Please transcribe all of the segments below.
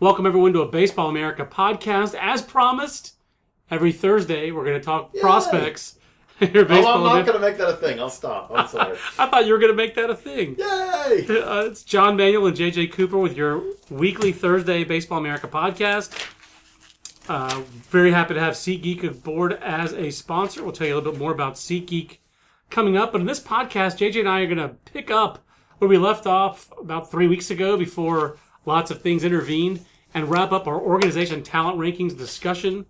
Welcome everyone to a Baseball America podcast. As promised, every Thursday we're going to talk prospects. Your Oh, I'm not going to make that a thing. I'll stop. I'm sorry. I thought you were going to make that a thing. Yay! Uh, it's John Manuel and JJ Cooper with your weekly Thursday Baseball America podcast. Uh, very happy to have SeatGeek aboard as a sponsor. We'll tell you a little bit more about SeatGeek coming up. But in this podcast, JJ and I are going to pick up where we left off about three weeks ago before lots of things intervened and wrap up our organization talent rankings discussion.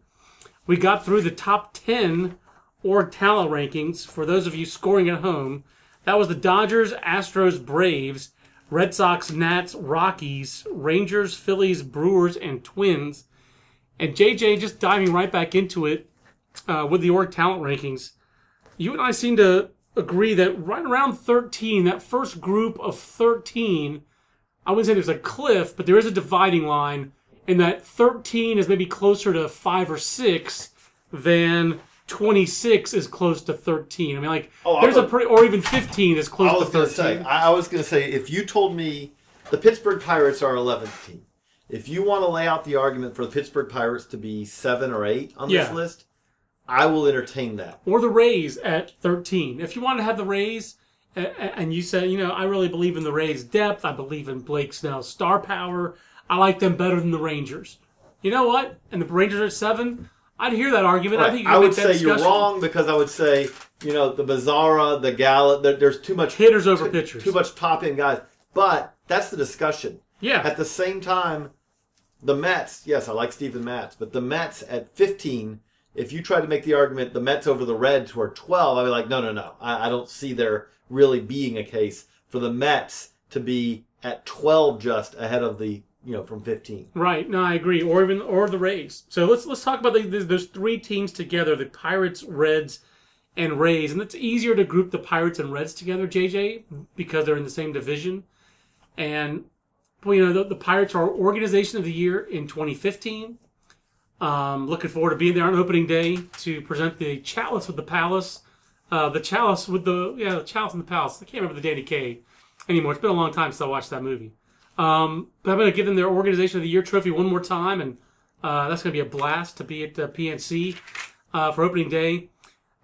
We got through the top 10 org talent rankings for those of you scoring at home. That was the Dodgers, Astros, Braves, Red Sox, Nats, Rockies, Rangers, Phillies, Brewers, and Twins. And JJ, just diving right back into it uh, with the org talent rankings, you and I seem to agree that right around 13, that first group of 13, I wouldn't say there's a cliff, but there is a dividing line, and that 13 is maybe closer to 5 or 6 than 26 is close to 13. I mean, like, Oh, there's a pretty, or even 15 is close I was to going to 13. say, I I was going to say, if you told me the Pittsburgh Pirates are 11th team, if you want to lay out the argument for the Pittsburgh Pirates to be seven or eight on this list, I will entertain that. or the Rays at 13. If you want to have the Rays, and you said, you know, I really believe in the Rays' depth, I believe in Blake Snell's star power, I like them better than the Rangers. You know what? And the Rangers are seven. I'd hear that argument. I think you I would say you're wrong because I would say, you know, the Mazara, the Gallo, there, there's too much Hitters over too, pitchers. too much top end guys. But that's the discussion. Yeah. At the same time, the Mets, yes, I like Stephen Matz, but the Mets at 15, if you try to make the argument the Mets over the Reds who are 12, I'd be like, no, no, no. I, I don't see there really being a case for the Mets to be at 12 just ahead of the, you know, from 15. Right. No, I agree. Or even or the Rays. So let's let's talk about the, the, those three teams together: the Pirates, Reds, and Rays. And it's easier to group the Pirates and Reds together, JJ, because they're in the same division. And well, you know, the, the Pirates are Organization of the Year in 2015. Um, looking forward to being there on opening day to present the Chalice with the Palace. Uh, the Chalice with the yeah, the Chalice and the Palace. I can't remember the Danny Kaye anymore. It's been a long time since I watched that movie. Um, but I'm going to give them their Organization of the Year trophy one more time, and uh, that's going to be a blast to be at uh, PNC uh, for opening day.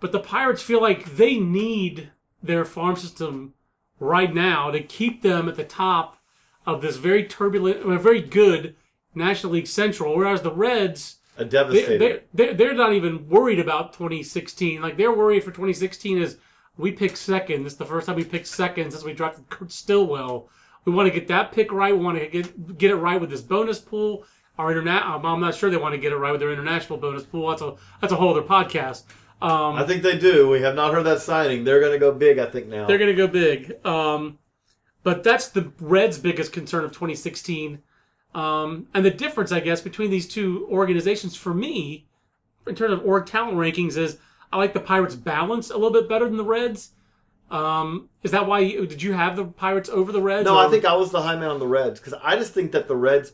But the Pirates feel like they need their farm system right now to keep them at the top of this very turbulent, uh, very good National League Central, whereas the Reds A they, devastating. they, they're, they're not even worried about 2016. Like they're worried for 2016 is we picked second. This is the first time we picked second since we drafted Kurt Stillwell. We want to get that pick right. We want to get get it right with this bonus pool. Our internet. Um, I'm not sure they want to get it right with their international bonus pool. That's a that's a whole other podcast. Um, I think they do. We have not heard that signing. They're going to go big, I think, now. they're going to go big. Um, but that's the Reds' biggest concern of 2016. Um, and the difference, I guess, between these two organizations for me, in terms of org talent rankings, is I like the Pirates' balance a little bit better than the Reds. Um, is that why you, did you have the Pirates over the Reds? No, or- I think I was the high man on the Reds because I just think that the Reds.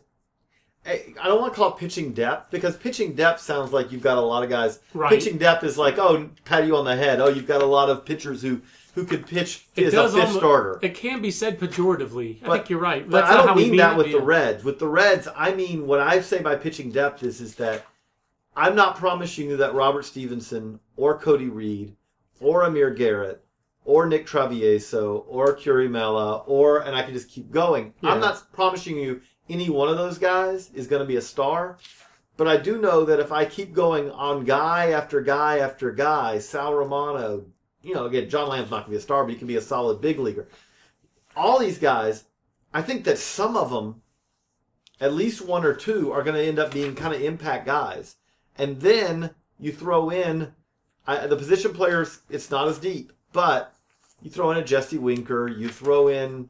I I don't want to call it pitching depth because pitching depth sounds like you've got a lot of guys. Right. Pitching depth is like, oh, pat you on the head. Oh, you've got a lot of pitchers who who could pitch it as a fifth almo- starter. It can be said pejoratively. I But- think you're right. But That's I don't how we mean that with the. Reds. With the Reds, I mean what I say by pitching depth is is that I'm not promising you that Robert Stephenson or Cody Reed or Amir Garrett or Nick Travieso or Keury Mella or and I can just keep going. Yeah. I'm not promising you any one of those guys is going to be a star. But I do know that if I keep going on guy after guy after guy, Sal Romano, you know, again, John Lamb's not going to be a star, but he can be a solid big leaguer. All these guys, I think that some of them, at least one or two, are going to end up being kind of impact guys. And then you throw in I, the position players, it's not as deep, but you throw in a Jesse Winker, you throw in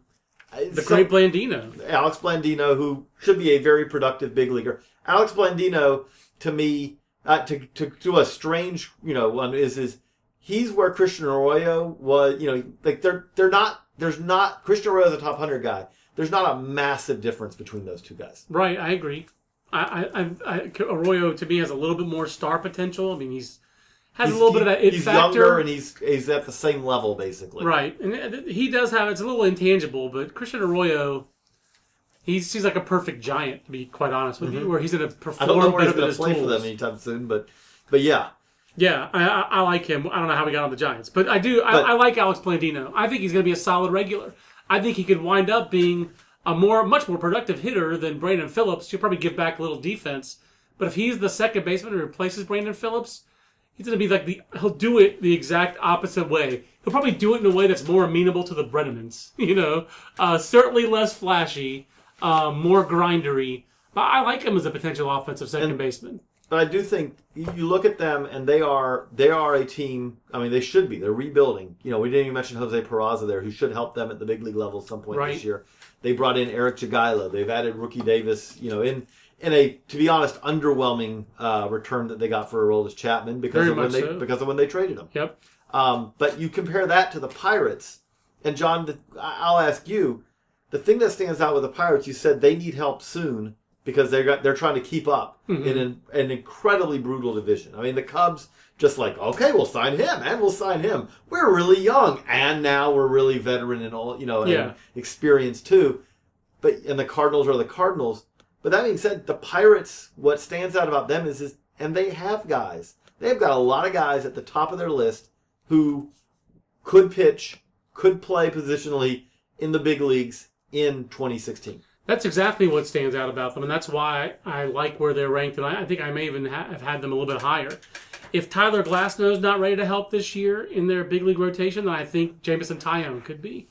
The great Blandino. Alex Blandino, who should be a very productive big leaguer. Alex Blandino, to me, uh, to, to to a strange, you know, one is is he's where Christian Arroyo was. You know, like they're they're not. There's not Christian Arroyo's a top hundred guy. There's not a massive difference between those two guys. Right, I agree. I, I, I, Arroyo to me has a little bit more star potential. I mean, he's has He's- a little bit of that it he's factor. younger and he's he's at the same level basically. Right, and he does have it's a little intangible, but Christian Arroyo, he seems like a perfect giant to be quite honest with you, where he's going to Mm-hmm. I don't know perform where he's going to play for them anytime soon, but but yeah, Yeah, I, I, I like him. I don't know how we got on the Giants, but I do. But- I, I like Alex Blandino. I think he's going to be a solid regular. I think he could wind up being a more, much more productive hitter than Brandon Phillips. He'll probably give back a little defense, but if he's the second baseman who replaces Brandon Phillips, he's going to be like the. He'll do it the exact opposite way. He'll probably do it in a way that's more amenable to the Brennamans. You know, uh, certainly less flashy, uh, more grindery. But I like him as a potential offensive second And- baseman. But I do think you look at them and they are they are a team. I mean, they should be. They're rebuilding. You know, we didn't even mention Jose Peraza there, who should help them at the big league level at some point Right. this year. They brought in Eric Jagielo. They've added Rookie Davis. You know, in in a to be honest underwhelming uh, return that they got for Aroldis Chapman because Very of when they so. because of when they traded him. Yep. Um, but you compare that to the Pirates, and John, I'll ask you, the thing that stands out with the Pirates, you said they need help soon because they got they're trying to keep up in mm-hmm. an, an incredibly brutal division. I mean, the Cubs just like okay, we'll sign him and we'll sign him. We're really young, and now we're really veteran and all you know and Yeah. experienced too. But and the Cardinals are the Cardinals. But that being said, the Pirates, what stands out about them is, is and they have guys. They've got a lot of guys at the top of their list who could pitch, could play positionally in the big leagues in 2016. That's exactly what stands out about them, and that's why I like where they're ranked. And I, I think I may even ha- have had them a little bit higher. If Tyler Glasnow's not ready to help this year in their big league rotation, then I think Jameson Taillon could be.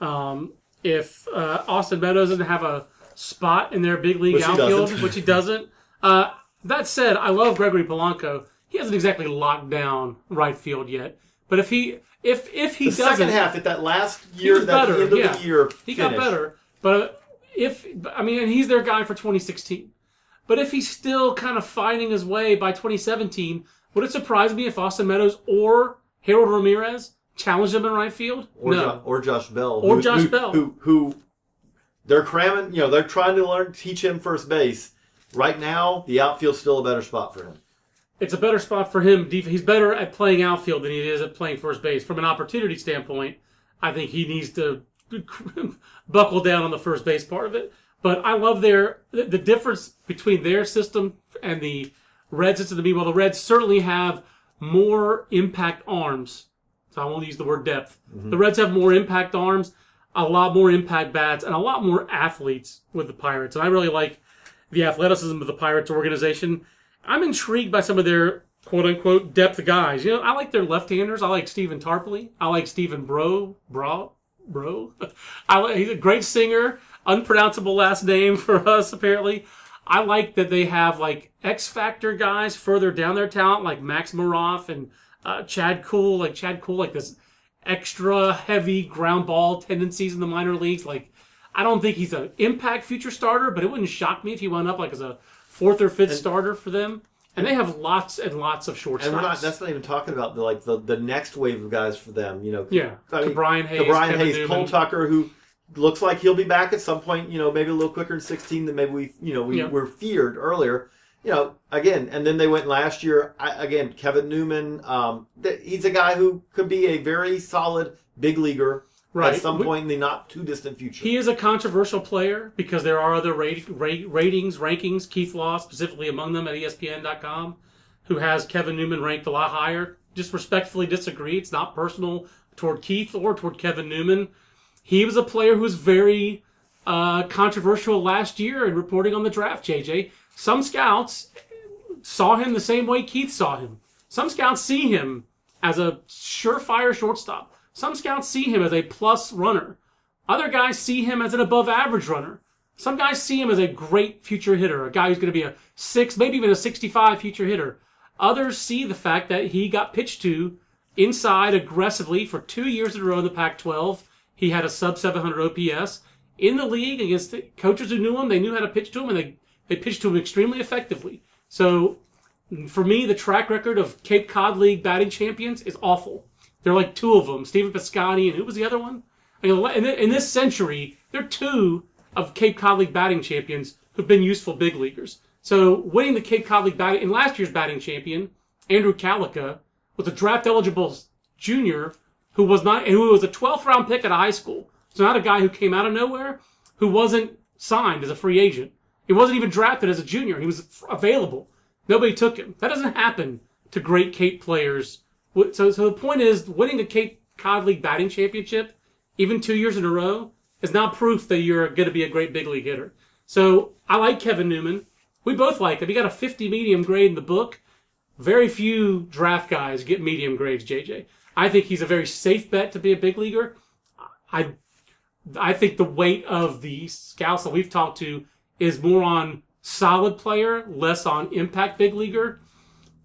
Um, if uh, Austin Meadows doesn't have a spot in their big league Which outfield, doesn't. which he doesn't. Uh, that said, I love Gregory Polanco. He hasn't exactly locked down right field yet, but if he if if he The doesn't, second half, at that last year, that better. end of yeah. the year, he got better. But if I mean, and he's their guy for 2016. But if he's still kind of finding his way by 2017, would it surprise me if Austin Meadows or Harold Ramirez challenged him in right field? or, no. Jo- or Josh Bell, Or who- Josh who- Bell. who who they're cramming. You know, they're trying to learn teach him first base. Right now, the outfield's still a better spot for him. it's a better spot for him. He's better at playing outfield than he is at playing first base. From an opportunity standpoint, I think he needs to buckle down on the first base part of it. But I love their the difference between their system and the Reds system to me. Well, the Reds certainly have more impact arms. So I won't use the word depth. Mm-hmm. The Reds have more impact arms, a lot more impact bats, and a lot more athletes with the Pirates. And I really like the athleticism of the Pirates organization. I'm intrigued by some of their quote unquote depth guys. You know, I like their left handers. I like Stephen Tarpley. I like Steven Brault. Bro. Bro. I like, he's a great singer. Unpronounceable last name for us, apparently. I like that they have like X Factor guys further down their talent, like Max Moroff and uh, Chad Kuhl. Like Chad Kuhl, like this extra heavy ground ball tendencies in the minor leagues. Like, I don't think he's an impact future starter, but it wouldn't shock me if he wound up like as a fourth or fifth starter for them. And they have lots and lots of shortstops. And we're not. That's not even talking about the like the, the next wave of guys for them. You know. Yeah. Brian Hayes, Brian Hayes, Newman. Cole Tucker, who looks like he'll be back at some point. You know, maybe a little quicker in 16 than maybe we you know we Yeah. were feared earlier. You know, again, and then they went last year. I, again, Kevin Newman. Um, th- he's a guy who could be a very solid big leaguer Right. at some We- point in the not too distant future. He is a controversial player because there are other rate, rate, ratings, rankings, Keith Law specifically among them at ESPN.com, who has Kevin Newman ranked a lot higher. Just respectfully disagree. It's not personal toward Keith or toward Kevin Newman. He was a player who was very uh, controversial last year in reporting on the draft, JJ. Some scouts saw him the same way Keith saw him. Some scouts see him as a surefire shortstop. Some scouts see him as a plus runner. Other guys see him as an above average runner. Some guys see him as a great future hitter, a guy who's going to be a six, maybe even a 65 future hitter. Others see the fact that he got pitched to inside aggressively for two years in a row in the Pac 12. He had a sub 700 OPS. in the league against the coaches who knew him. They knew how to pitch to him, and they they pitched to him extremely effectively. So for me, the track record of Cape Cod League batting champions is awful. There are like two of them, Stephen Piscotty, and who was the other one? In this century, there are two of Cape Cod League batting champions who've been useful big leaguers. So winning the Cape Cod League batting in last year's batting champion, Andrew Calica was a draft eligible junior who was not who was a 12th round pick at a high school. So not a guy who came out of nowhere, who wasn't signed as a free agent. He wasn't even drafted as a junior. He was available. Nobody took him. That doesn't happen to great Cape players. So, so the point is, winning the Cape Cod League batting championship, even two years in a row, is not proof that you're going to be a great big league hitter. So I like Kevin Newman. We both like him. He got a 50 medium grade in the book. Very few draft guys get medium grades, JJ. I think he's a very safe bet to be a big leaguer. I I think the weight of the scouts that we've talked to is more on solid player, less on impact big leaguer.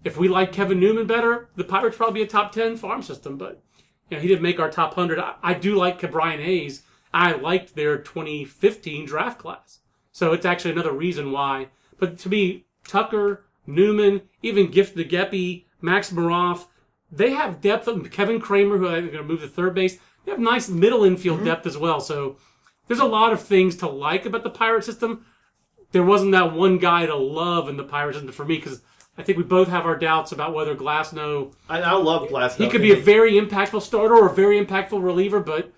If we like Kevin Newman better, the Pirates probably be a top 10 farm system, but you know, he didn't make our top 100. I, I do like Ke'Bryan Hayes. I liked their 2015 draft class. So it's actually another reason why. But to me, Tucker, Newman, even Gift Ngoepe, Max Moroff, they have depth. Kevin Kramer, who I think is going to move to third base, they have nice middle infield mm-hmm. depth as well. So there's a lot of things to like about the Pirate system. There wasn't that one guy to love in the Pirate system for me because I think we both have our doubts about whether Glasnow. I, I love Glasnow. He could be a very impactful starter or a very impactful reliever, but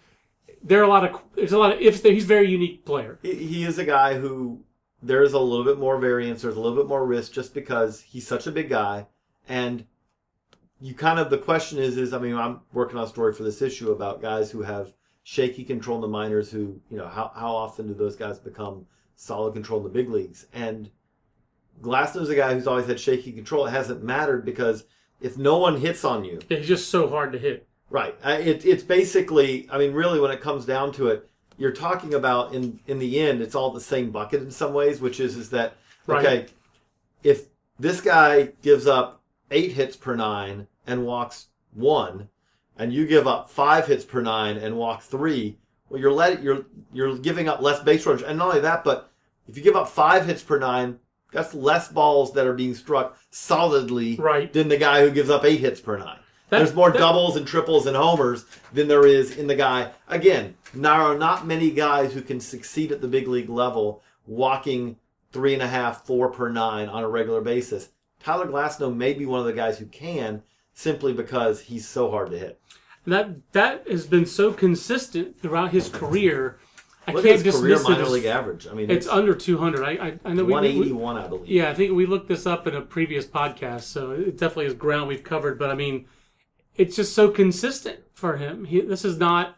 there are a lot of there's a lot of ifs. There. He's a very unique player. He, he is a guy who there is a little bit more variance. There's a little bit more risk just because he's such a big guy, and you kind of the question is is I mean I'm working on a story for this issue about guys who have shaky control in the minors who you know how how often do those guys become solid control in the big leagues and Glasnow's a guy who's always had shaky control. It hasn't mattered because if no one hits on you, yeah, he's just so hard to hit. Right. It, it's basically, I mean, really, when it comes down to it, you're talking about in in the end, it's all the same bucket in some ways, which is is that okay, right. if this guy gives up eight hits per nine and walks one, and you give up five hits per nine and walk three, well, you're let you're you're giving up less base runners, and not only that, but if you give up five hits per nine, that's less balls that are being struck solidly right. than the guy who gives up eight hits per nine. That, There's more that, doubles and triples and homers than there is in the guy. Again, there are not many guys who can succeed at the big league level walking three and a half, four per nine on a regular basis. Tyler Glasnow may be one of the guys who can simply because he's so hard to hit. that that has been so consistent throughout his career. I Look can't career minor league average. I mean, it's, it's under 200. I, I, I know 181, we, I believe. Yeah, I think we looked this up in a previous podcast, so it definitely is ground we've covered. But I mean, it's just so consistent for him. He, this is not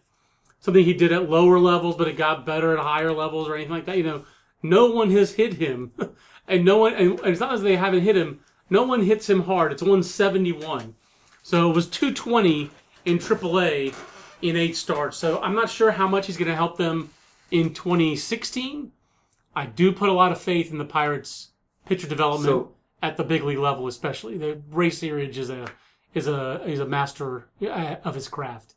something he did at lower levels, but it got better at higher levels or anything like that. You know, no one has hit him, and no one, and it's not as they haven't hit him. No one hits him hard. It's 171. So it was 220 in AAA in eight starts. So I'm not sure how much he's going to help them in 2016. I do put a lot of faith in the Pirates' pitcher development so, at the big league level, especially. The Ray Searage is a is a is a master uh, of his craft.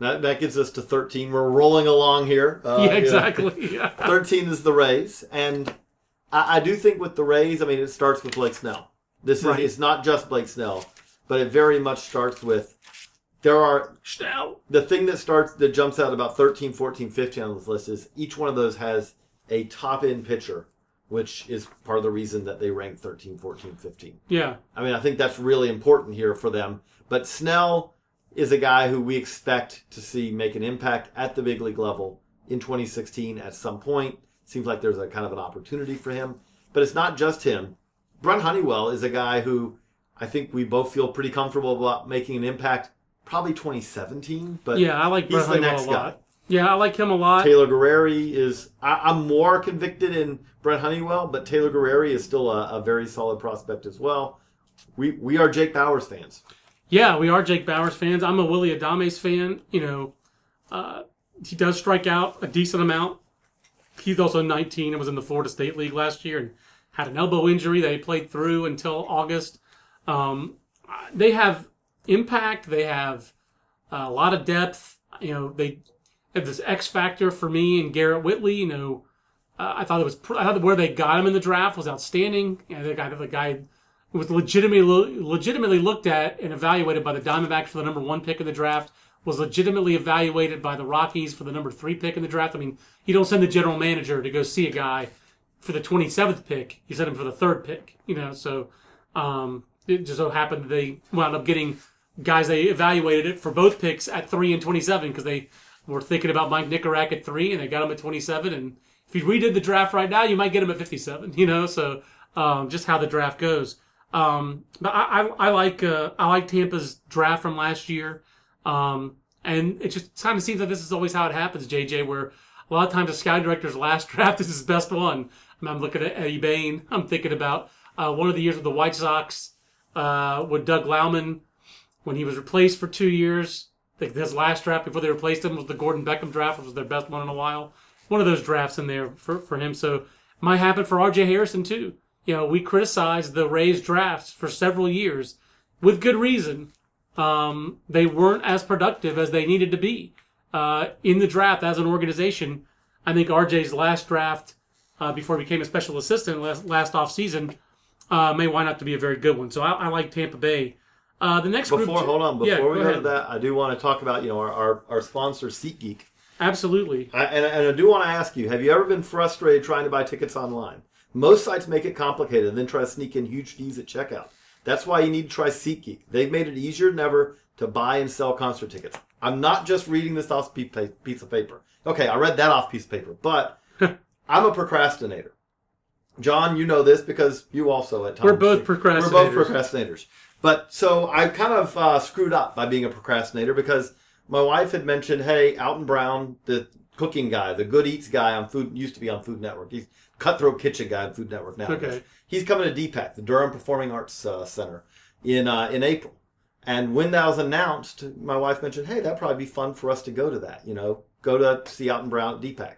That that gets us to 13. We're rolling along here. Uh, yeah, exactly. Yeah. 13 is the Rays, and I, I, do think with the Rays, I mean, it starts with Blake Snell. This is right. it's not just Blake Snell, but it very much starts with there are Snell. The thing that starts that jumps out about 13, 14, 15 on this list is each one of those has a top end pitcher, which is part of the reason that they rank 13, 14, 15. Yeah. I mean, I think that's really important here for them. But Snell is a guy who we expect to see make an impact at the big league level in 2016 at some point. Seems like there's a kind of an opportunity for him. But it's not just him. Brent Honeywell is a guy who I think we both feel pretty comfortable about making an impact. Probably 2017, but yeah, I like Brent Honeywell a lot. Guy. Yeah, I like him a lot. Taylor Guerrieri is. I, am more convicted in Brett Honeywell, but Taylor Guerrieri is still a, a, very solid prospect as well. We we are Jake Bauers fans. Yeah, we are Jake Bauers fans. I'm a Willy Adames fan. You know, uh, he does strike out a decent amount. He's also 19 and was in the Florida State League last year and had an elbow injury that he played through until August. Um, they have impact. They have a lot of depth. You know, they have this X factor for me and Garrett Whitley. You know, uh, I thought it was I thought where they got him in the draft was outstanding. You know, the guy the guy was legitimately legitimately looked at and evaluated by the Diamondbacks for the number one pick in the draft. Was legitimately evaluated by the Rockies for the number three pick in the draft. I mean, you don't send the general manager to go see a guy for the 27th pick. You send him for the third pick. You know, so um, it just so happened they wound up getting guys they evaluated it for both picks at three and 27 because they were thinking about Mike Nikorak at three and they got him at 27. And if you redid the draft right now, you might get him at 57. You know, so um, just how the draft goes. Um, but I, I, I like uh, I like Tampa's draft from last year, um, and it just kind of seems like this is always how it happens, JJ. Where a lot of times a scout director's last draft is his best one. I I'm looking at Eddie Bane. I'm thinking about uh, one of the years with the White Sox uh, with Doug Laumann when he was replaced for two years. Think his last draft before they replaced him was the Gordon Beckham draft, which was their best one in a while. One of those drafts in there for, for him. So might happen for RJ Harrison too. You know, we criticized the Rays drafts for several years with good reason. Um, they weren't as productive as they needed to be uh, in the draft as an organization. I think RJ's last draft uh, before he became a special assistant last, last off season uh, may wind up to be a very good one. So I, I like Tampa Bay. Uh, the next Before, group, hold on, before Yeah, we go ahead. to that, I do want to talk about you know our our, our sponsor SeatGeek. absolutely. I, and, and I do want to ask you: Have you ever been frustrated trying to buy tickets online? Most sites make it complicated and then try to sneak in huge fees at checkout. That's why you need to try SeatGeek. They've made it easier than ever to buy and sell concert tickets. I'm not just reading this off piece of paper. Okay, I read that off piece of paper, but I'm a procrastinator. John, you know this because you also at times We're both We're both procrastinators. But so I kind of uh, screwed up by being a procrastinator because my wife had mentioned, hey, Alton Brown, the cooking guy, the Good Eats guy on Food, used to be on Food Network. He's Cutthroat Kitchen guy on Food Network now. Okay. He's coming to DPAC, the Durham Performing Arts uh, Center, in uh, in April. And when that was announced, my wife mentioned, hey, that'd probably be fun for us to go to that. You know, go to see Alton Brown at DPAC.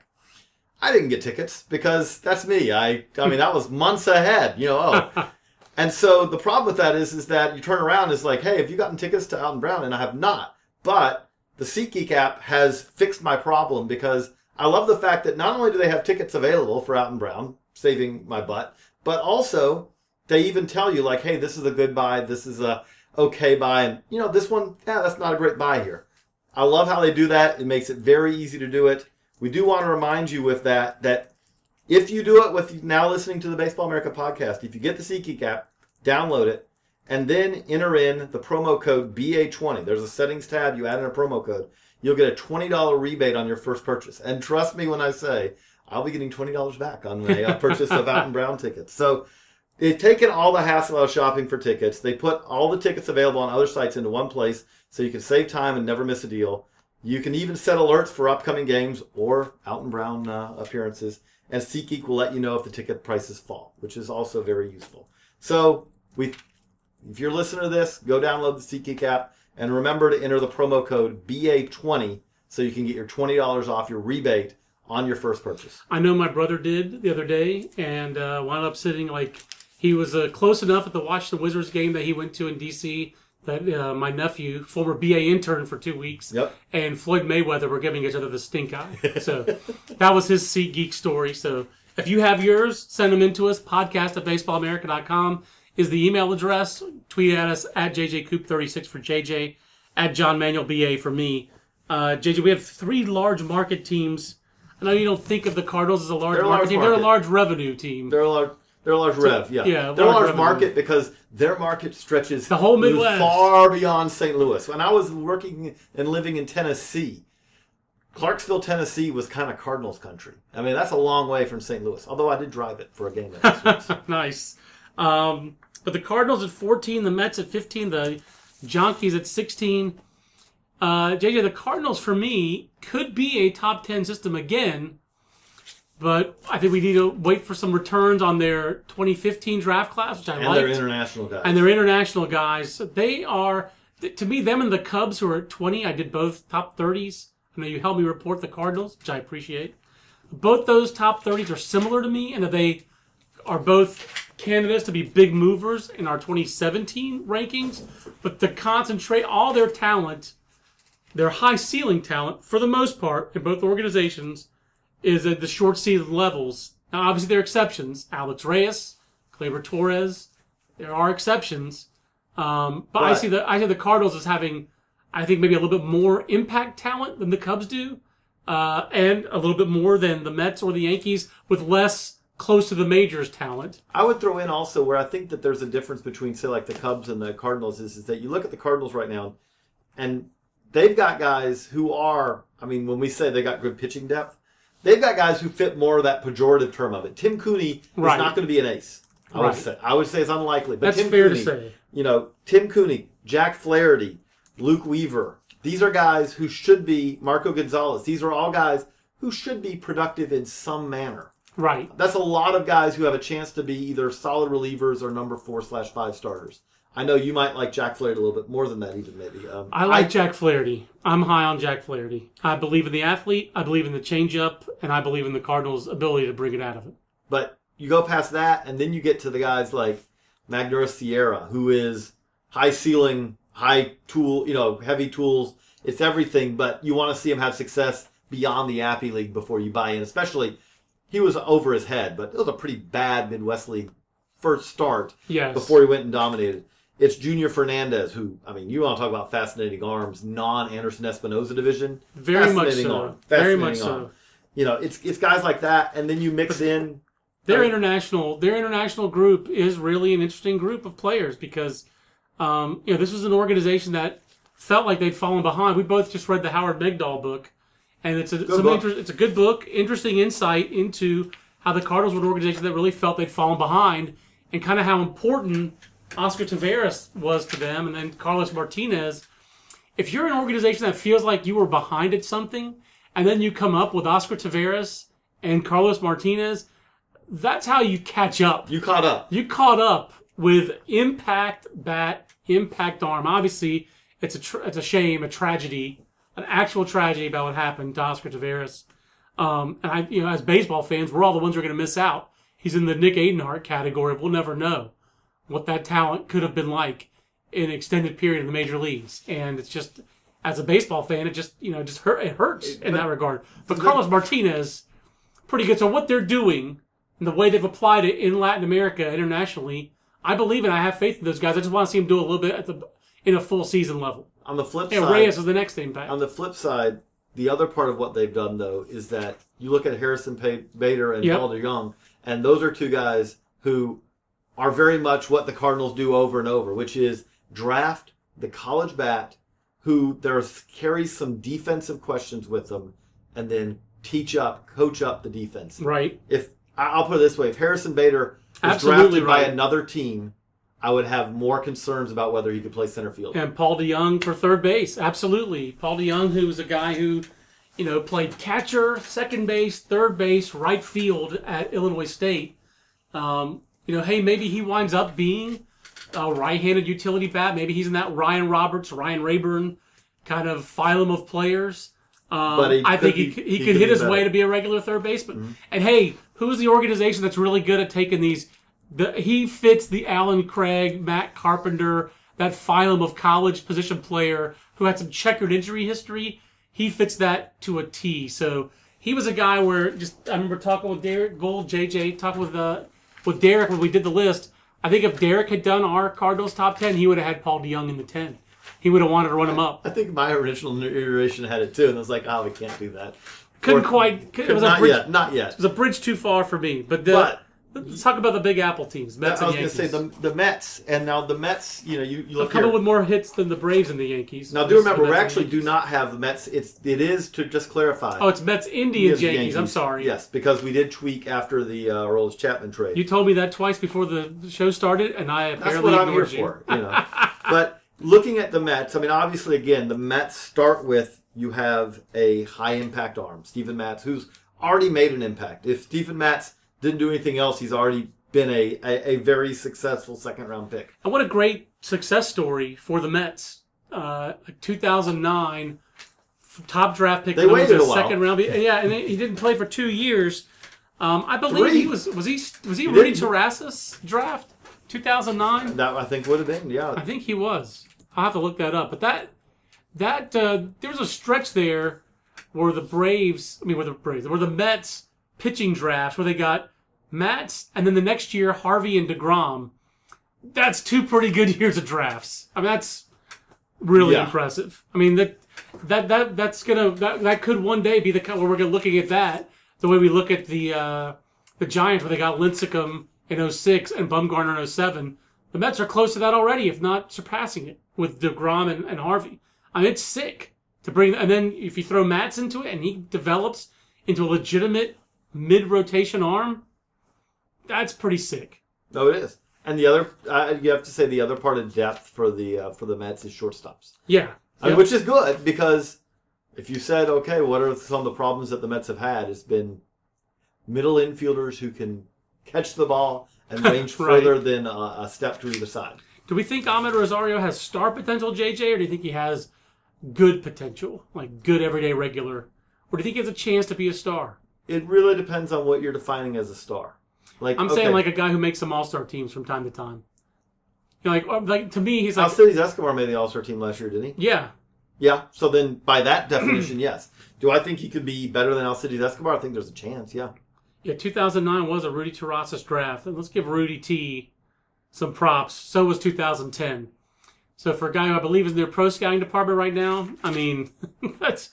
I didn't get tickets because that's me. I I mean that was months ahead. You know, oh. and so the problem with that is is that you turn around is like, hey, have you gotten tickets to Alton Brown? And I have not. But the SeatGeek app has fixed my problem because I love the fact that not only do they have tickets available for Alton Brown, saving my butt, but also they even tell you like, hey, this is a good buy, this is a okay buy, and you know this one, yeah, that's not a great buy here. I love how they do that. It makes it very easy to do it. We do want to remind you with that that if you do it with now listening to the Baseball America podcast, if you get the SeatGeek app, download it, and then enter in the promo code BA20. There's a settings tab. You add in a promo code. You'll get a $20 rebate on your first purchase. And trust me when I say I'll be getting $20 back on my uh, purchase of Alton Brown tickets. So they've taken all the hassle out of shopping for tickets. They put all the tickets available on other sites into one place so you can save time and never miss a deal. You can even set alerts for upcoming games or Alton Brown uh, appearances. And SeatGeek will let you know if the ticket prices fall, which is also very useful. So we if you're listening to this, go download the SeatGeek app and remember to enter the promo code BA20 so you can get your $20 off your rebate on your first purchase. I know my brother did the other day, and uh, wound up sitting like he was uh, close enough at the Washington Wizards game that he went to in DC. That uh, my nephew, former BA intern for two weeks, Yep. and Floyd Mayweather were giving each other the stink eye. So that was his SeatGeek story. So if you have yours, send them in to us. Podcast at baseballamerica.com is the email address. Tweet at us at JJCoop36 for JJ, at John Manuel BA for me. Uh, JJ, we have three large market teams. I know you don't think of the Cardinals as a large They're a market large team. They're a large revenue team. They're a large, they're a large rev, yeah. yeah, they're a large large revenue. market because their market stretches The whole Midwest. far beyond St. Louis. When I was working and living in Tennessee, Clarksville, Tennessee was kind of Cardinals country. I mean, that's a long way from St. Louis. Although I did drive it for a game. At this once. nice. Um, but the Cardinals at 14, the Mets at 15, the Yankees at 16. Uh, JJ, the Cardinals for me could be a top 10 system again, but I think we need to wait for some returns on their 2015 draft class, which I like. and liked. they're international guys. and they're international guys. They are, to me, them and the Cubs who are at 20, I did both top 30s. I know you helped me report the Cardinals, which I appreciate. Both those top 30s are similar to me in that they are both candidates to be big movers in our 2017 rankings, but to concentrate all their talent their high ceiling talent, for the most part, in both organizations, is at the short season levels. Now, obviously, there are exceptions. Alex Reyes, Gleyber Torres, there are exceptions. Um, but I see the I see the Cardinals as having, I think, maybe a little bit more impact talent than the Cubs do, uh, and a little bit more than the Mets or the Yankees, with less close to the majors talent. I would throw in also where I think that there's a difference between, say, like the Cubs and the Cardinals is, is that you look at the Cardinals right now, and they've got guys who are, I mean, when we say they got good pitching depth, they've got guys who fit more of that pejorative term of it. Tim Cooney Right. is not going to be an ace. I Right. would say. I would say it's unlikely. But That's Tim fair to Cooney, say. You know, Tim Cooney, Jack Flaherty, Luke Weaver. These are guys who should be Marco Gonzalez. These are all guys who should be productive in some manner. Right. That's a lot of guys who have a chance to be either solid relievers or number four slash five starters. I know you might like Jack Flaherty a little bit more than that, even maybe. Um, I like Jack Flaherty. I'm high on Jack Flaherty. I believe in the athlete. I believe in the changeup, and I believe in the Cardinals' ability to bring it out of it. But you go past that, and then you get to the guys like Magneuris Sierra, who is high ceiling, high tool, you know, heavy tools. It's everything, but you want to see him have success beyond the Appy League before you buy in. Especially, he was over his head, but it was a pretty bad Midwest League first start Yes. before he went and dominated. It's Junior Fernandez, who, I mean, you want to talk about fascinating arms, non Anderson Espinoza division. Very much Fascinating so. arm. Very much so. arm. You know, it's it's guys like that, and then you mix in Their Right. international, their international group is really an interesting group of players because, um, you know, this was an organization that felt like they'd fallen behind. We both just read the Howard Megdal book, and it's a some book. inter- it's a good book, interesting insight into how the Cardinals were an organization that really felt they'd fallen behind, and kind of how important Oscar Taveras was to them, and then Carlos Martinez. If you're an organization that feels like you were behind at something, and then you come up with Oscar Taveras and Carlos Martinez, that's how you catch up. you caught up. You caught up with impact bat, impact arm. Obviously, it's a tr- it's a shame, a tragedy, an actual tragedy about what happened to Oscar Taveras. Um, and I, you know, as baseball fans, we're all the ones who are going to miss out. He's in the Nick Adenhart category. We'll never know what that talent could have been like in an extended period in the major leagues. And it's just, as a baseball fan, it just, you know, just hurt. It hurts in that regard. But Carlos Martinez, pretty good. So what they're doing and the way they've applied it in Latin America internationally, I believe and I have faith in those guys. I just want to see them do a little bit at the in a full season level. On the flip And side, Reyes is the next impact. on the flip side, the other part of what they've done though is that you look at Harrison Bader and Yep. DeJong, and those are two guys who are very much what the Cardinals do over and over, which is draft the college bat who there's carries some defensive questions with them, and then teach up, coach up the defense. right. If I'll put it this way, if Harrison Bader was Absolutely drafted by another team, I would have more concerns about whether he could play center field. And Paul DeJong for third base. Absolutely. Paul DeJong, who was a guy who, you know, played catcher, second base, third base, right field at Illinois State. Um, you know, hey, maybe he winds up being a right-handed utility bat. Maybe he's in that Ryan Roberts, Ryan Raburn kind of phylum of players. Um, But he I think he, could- he he, could could hit his better. way to be a regular third baseman. Mm-hmm. And hey, who's the organization that's really good at taking these? The, he fits the Allen Craig, Matt Carpenter, that phylum of college position player who had some checkered injury history. He fits that to a T. So he was a guy where just I remember talking with Derrick Goold, JJ, talking with uh, with Derrick when we did the list. I think if Derrick had done our Cardinals top ten, he would have had Paul DeJong in the ten. He would have wanted to run him up. I think my original iteration had it too, and I was like, "Oh, we can't do that." Couldn't Or- quite. It was a not bridge, yet, not yet. It was a bridge too far for me. But, the, But- let's talk about the Big Apple teams, Mets I was and going to Yankees. say the the Mets, and now the Mets. You know, you, you a look couple here. with more hits than the Braves and the Yankees. now, do the remember, we Mets and actually do Yankees. not have the Mets. It's it is to just clarify. Oh, it's Mets, Indians, Yes, Yankees. I'm sorry. Yes, because we did tweak after the uh, Aroldis Chapman trade. You told me that twice before the show started, and I That's apparently what I'm here ignored you. for. You know, but looking at the Mets, I mean, obviously, again, the Mets start with you have a high impact arm, Stephen Matz, who's already made an impact. If Stephen Matz didn't do anything else, he's already been a, a, a very successful second round pick. And what a great success story for the Mets. Uh, 2009 top draft pick. They for them was waited a while. second round. Yeah, and he didn't play for two years. Um, I believe Three. he was was he was he, He Rudy. Terrazas draft 2009. That I think would have been, yeah. I think he was. I'll have to look that up. But that that uh, there was a stretch there where the Braves, I mean, where the Braves, where the Mets pitching drafts, where they got Matz, and then the next year Harvey and Degrom. That's two pretty good years of drafts. I mean, that's really Yeah. impressive. I mean that that that that's gonna that, that could one day be the kind where we're gonna looking at that the way we look at the uh, the Giants where they got Lincecum in 06 and Bumgarner in 07. The Mets are close to that already, if not surpassing it, with Degrom and, and Harvey. I mean, it's sick to bring. And then if you throw Matz into it and he develops into a legitimate mid rotation arm, that's pretty sick. No, it is. And the other, uh, you have to say, the other part of depth for the uh, for the Mets is shortstops. Yeah. I mean, which is good because if you said, okay, what are some of the problems that the Mets have had? It's been middle infielders who can catch the ball and range Right. further than a, a step to either side. Do we think Amed Rosario has star potential, JJ, or do you think he has good potential, like good everyday regular, or do you think he has a chance to be a star? It really depends on what you're defining as a star. Like I'm okay, saying like a guy who makes some All Star teams from time to time. You know, like like to me, he's like Alcides Escobar made the All Star team last year, didn't he? yeah, Yeah. So then, by that definition, yes. Do I think he could be better than Alcides Escobar? I think there's a chance. Yeah. yeah. 2009 was a Rudy Terrazas draft, and let's give Rudy T some props. So was 2010. So for a guy who I believe is in their pro scouting department right now, I mean, that's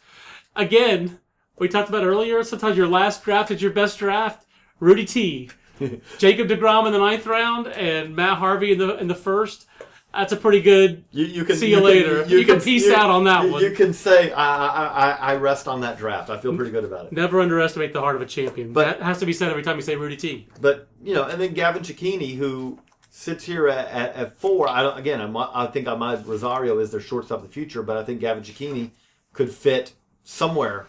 again we talked about earlier. Sometimes your last draft is your best draft. Rudy T, Jacob Degrom in the ninth round, and Matt Harvey in the in the first. That's a pretty good. You, you can See you can- later. You can peace out on that you- one. You can say I, I I I rest on that draft. I feel pretty good about it. Never underestimate the heart of a champion. But- that has to be said every time you say Rudy T. But you know, and then Gavin Cecchini, who sits here at, at, at four. I don't, again, I'm, I think Amed Rosario is their shortstop of the future, but I think Gavin Cecchini could fit somewhere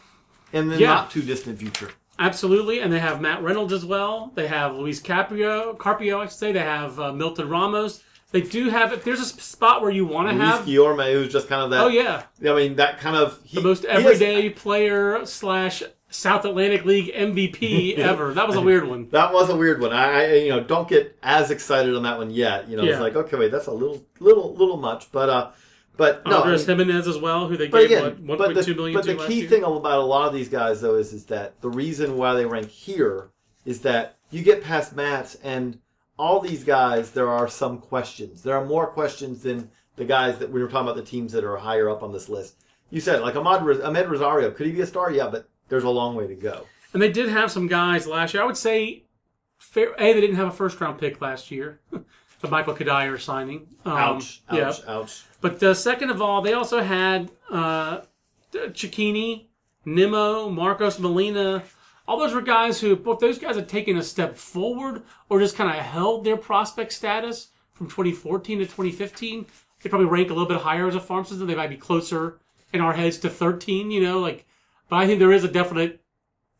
in the Yeah. not too distant future. Absolutely, and they have Matt Reynolds as well. They have Luis Caprio, Carpio, I should say. They have uh, Milton Ramos. They do have. If there's a spot where you want to Luis have, Guillorme, who's just kind of that. oh yeah, I mean, that kind of he, the most everyday player slash South Atlantic League MVP ever. That was a weird one. That was a weird one. I, I you know don't get as excited on that one yet. You know, Yeah. it's like okay, wait, that's a little little little much, but uh, but no. Andres Gimenez as well, who they gave again, what, one point the, million but the key thing about a lot of these guys though is is that the reason why they rank here is that you get past Matz and all these guys. There are some questions. There are more questions than the guys that we were talking about. The teams that are higher up on this list. You said like Amed, Amed Rosario. Could he be a star? Yeah, but there's a long way to go. And they did have some guys last year. I would say, fair, a they didn't have a first round pick last year. the Michael Cuddyer signing. Um, Ouch! yeah. Ouch! Ouch! But uh, second of all, they also had uh, Cecchini, Nimmo, Marcos Molina. All those were guys who, both those guys had taken a step forward or just kind of held their prospect status from 2014 to 2015, they probably rank a little bit higher as a farm system. They might be closer in our heads to 13, you know, like. But I think there is a definite,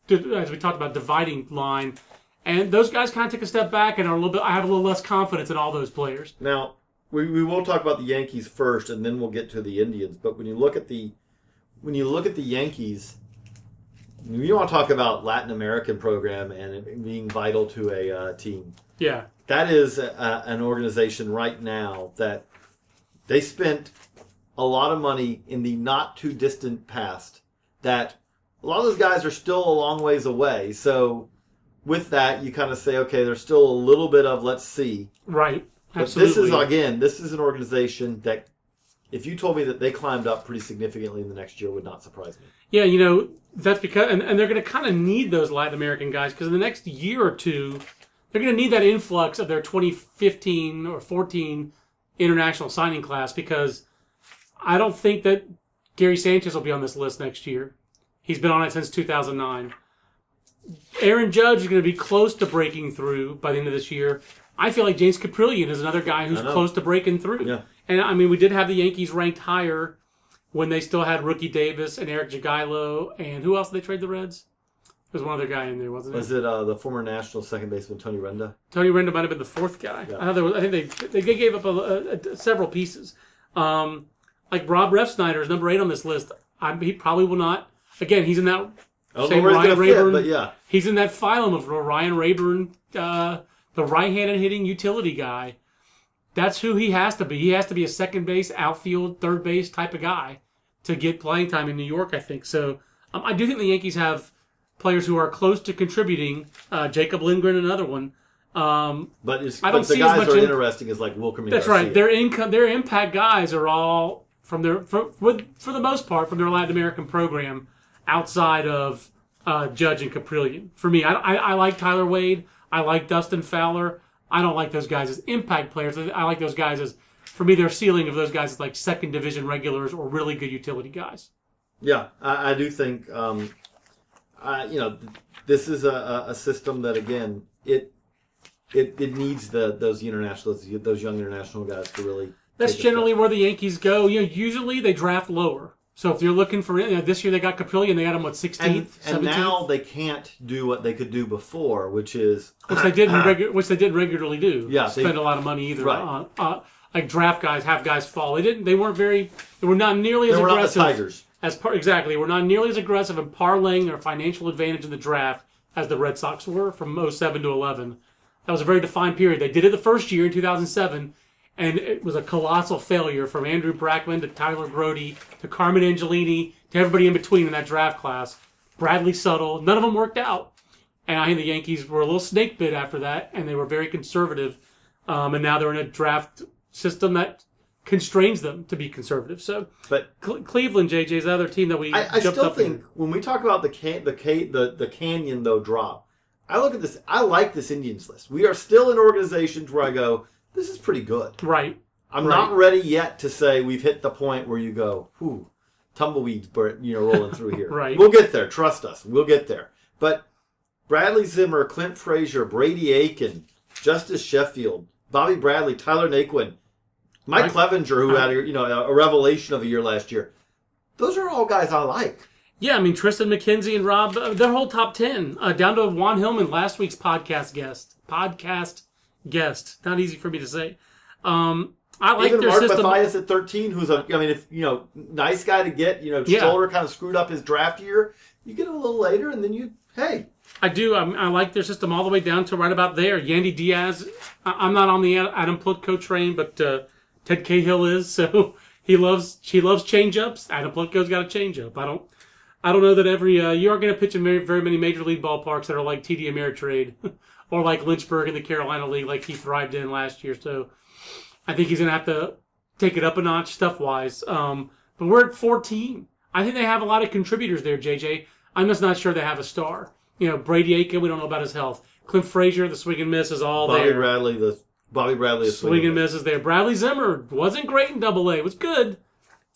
as we talked about, dividing line. And those guys kind of take a step back and are a little bit. I have a little less confidence in all those players. Now, we, we will talk about the Yankees first, and then we'll get to the Indians. But when you look at the when you look at the Yankees, you want to talk about Latin American program and it being vital to a uh, team. Yeah, That is a, an organization right now that they spent a lot of money in the not too distant past. That a lot of those guys are still a long ways away. So with that, you kind of say, okay, there's still a little bit of let's see. right. But Absolutely. this is again, this is an organization that, if you told me that they climbed up pretty significantly in the next year, would not surprise me. Yeah, you know, that's because, and, and they're going to kind of need those Latin American guys because in the next year or two, they're going to need that influx of their 2015 or 14 international signing class because I don't think that Gary Sanchez will be on this list next year. He's been on it since 2009. Aaron Judge is going to be close to breaking through by the end of this year. I feel like James Kaprielian is another guy who's close to breaking through. Yeah. And I mean, we did have the Yankees ranked higher when they still had Rookie Davis and Eric Jagielo, and who else did they trade the Reds? There was one other guy in there, wasn't it? Was it? uh, the former national second baseman Tony Renda? Tony Renda might have been the fourth guy. Yeah. I, thought there was, I think they they gave up a, a- a- several pieces. Um, like Rob Refsnyder is number eight on this list. I, he probably will not. Again, he's in that. I don't Same know where Ryan to fit, Raburn. but yeah. He's in that phylum of Ryan Raburn, uh, the right-handed hitting utility guy. That's who he has to be. He has to be a second base, outfield, third base type of guy. to get playing time in New York. I think so. Um, I do think the Yankees have players who are close to contributing. Uh, Jacob Lindgren, another one. Um, But, it's, I don't the see as guys much are in- interesting is like Wilkerman. that's Garcia. right. Their income, their impact guys are all from their for, for, for the most part from their Latin American program, outside of uh, Judge and Kaprielian. For me, I, I, I like Tyler Wade. I like Dustin Fowler. I don't like those guys as impact players. I like those guys as for me their ceiling of those guys is like second division regulars or really good utility guys. Yeah, I, I do think, um, I, you know, this is a, a- system that again it it, it needs the those internationals, those young international guys to really. That's generally where the Yankees go. You know, usually they draft lower. So if you're looking for you know, this year, they got Kaprielian. They got him what step. 16th, and, 17th, and now they can't do what they could do before, which is which they did regu- which they did regularly do. Yeah, they- spend a lot of money either. Right. on uh, like draft guys, have guys fall. They didn't. They weren't very. They were not nearly as they were not the aggressive Tigers. as par- exactly. We're not nearly as aggressive in parlaying their financial advantage in the draft as the Red Sox were from 07 to 11. That was a very defined period. They did it the first year in 2007, and it was a colossal failure from Andrew Brackman to Tyler Grody to Carmen Angelini to everybody in between in that draft class. Bradley Suttle, none of them worked out. And I think the Yankees were a little snake bit after that, and they were very conservative. Um, and now they're in a draft system that constrains them to be conservative. So But Cle- Cleveland, JJ, is the other team that we I, I still up think in. when we talk about the can, the, ca- the the canyon though drop, I look at this. I like this Indians list. We are still in organizations where I go, this is pretty good. Right. I'm Right. not ready yet to say we've hit the point where you go, whew, tumbleweeds, bur- you know, rolling through here. Right. We'll get there. Trust us. We'll get there. But Bradley Zimmer, Clint Frazier, Brady Aiken, Justus Sheffield, Bobby Bradley, Tyler Naquin, Mike Mike- Clevinger, who had a, you know a revelation of a year last year. Those are all guys I like. Yeah, I mean Triston McKenzie and Rob, uh, their whole top ten, uh, down to Juan Hillman, last week's podcast guest. Podcast guest, not easy for me to say. Um, I like Even their Mark system. Mathias at 13, who's a, I mean, if you know, nice guy to get. You know, Yeah. shoulder kind of screwed up his draft year. You get him a little later, and then you, hey, I do. I, I like their system all the way down to right about there. Yandy Diaz. I, I'm not on the Adam Plutko train, but uh, Ted Cahill is. So he loves he loves change ups. Adam Plutko's got a change up. I don't. I don't know that every uh, you aren't going to pitch in very, very many major league ballparks that are like TD Ameritrade or like Lynchburg in the Carolina League, like he thrived in last year. So I think he's going to have to take it up a notch stuff wise. Um, but we're at 14. I think they have a lot of contributors there, JJ. I'm just not sure they have a star. You know, Brady Aiken, we don't know about his health. Clint Frazier, the swing and miss is all Bobby there. Bobby Bradley, the Bobby Bradley is swing and miss is there. Bradley Zimmer wasn't great in Double A. Was good.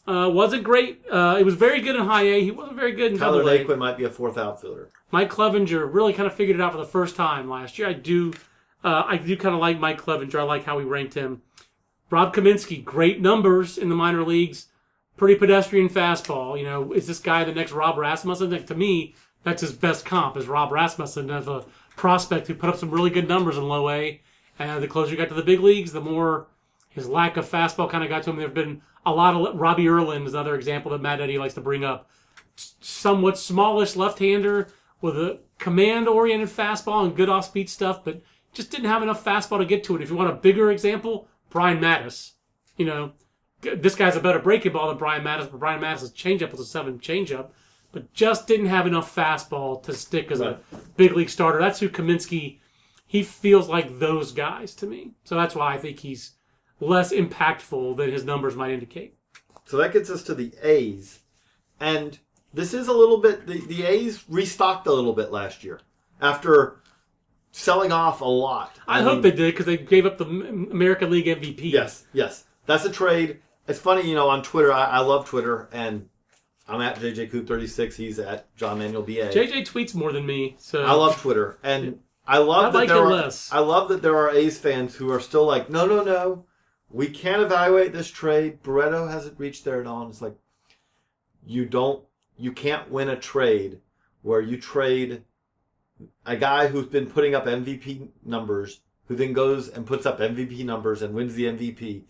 Uh, wasn't great. Uh, it was very good in High A. He wasn't very good in Tyler Double A. Naquin might be a fourth outfielder. Mike Clevinger really kind of figured it out for the first time last year. I do, uh, I do kind of like Mike Clevinger. I like how we ranked him. Rob Kaminsky, great numbers in the minor leagues. Pretty pedestrian fastball. You know, is this guy the next Rob Rasmussen? Like, to me, that's his best comp is Rob Rasmussen as a prospect who put up some really good numbers in low A. And the closer you got to the big leagues, the more his lack of fastball kind of got to him. There have been a lot of Robbie Erlin is another example that Matt Eddy likes to bring up somewhat smallish left-hander with a command-oriented fastball and good off-speed stuff, but just didn't have enough fastball to get to it. If you want a bigger example, Brian Matusz. You know, this guy's a better breaking ball than Brian Matusz, but Brian Matusz' changeup was a seven changeup, but just didn't have enough fastball to stick as a big league starter. That's who Kaminsky. He feels like those guys to me, so that's why I think he's less impactful than his numbers might indicate. So that gets us to the A's. And this is a little bit, the, the A's restocked a little bit last year after selling off a lot. I, hope they did because they gave up the American League MVP. Yes, yes. That's a trade. It's funny, you know, on Twitter, I, I love Twitter, and I'm at JJCoop36. He's at John Manuel BA. JJ tweets more than me, so I love Twitter, and I love I that like there it are. less. I love that there are A's fans who are still like, no, no, no, we can't evaluate this trade. Barreto hasn't reached there at all. And it's like, you don't, you can't win a trade where you trade a guy who's been putting up MVP numbers, who then goes and puts up MVP numbers and wins the MVP,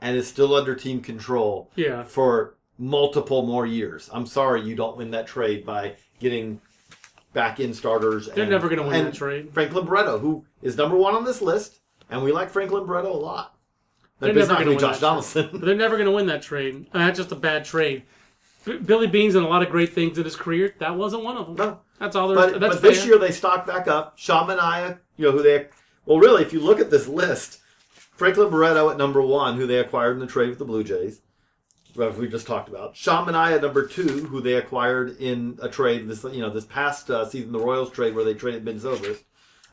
and is still under team control Yeah. for multiple more years. I'm sorry you don't win that trade by getting back in starters. They're and- never gonna win and that trade. Franklin Barreto, who is number one on this list, and we like Franklin Barreto a lot. They're it's never not going to win Josh that Donaldson. But they're never going to win that trade. Uh, That's just a bad trade. B- Billy Beane's done a lot of great things in his career. That wasn't one of them. No. That's all there is. But, but this year they stocked back up. Sean Manaea, you know who they. Well, really, if you look at this list, Franklin Barreto at number one, who they acquired in the trade with the Blue Jays, we just talked about. Sean Manaea at number two, who they acquired in a trade this you know this past uh, season, the Royals trade where they traded Ben Zobrist.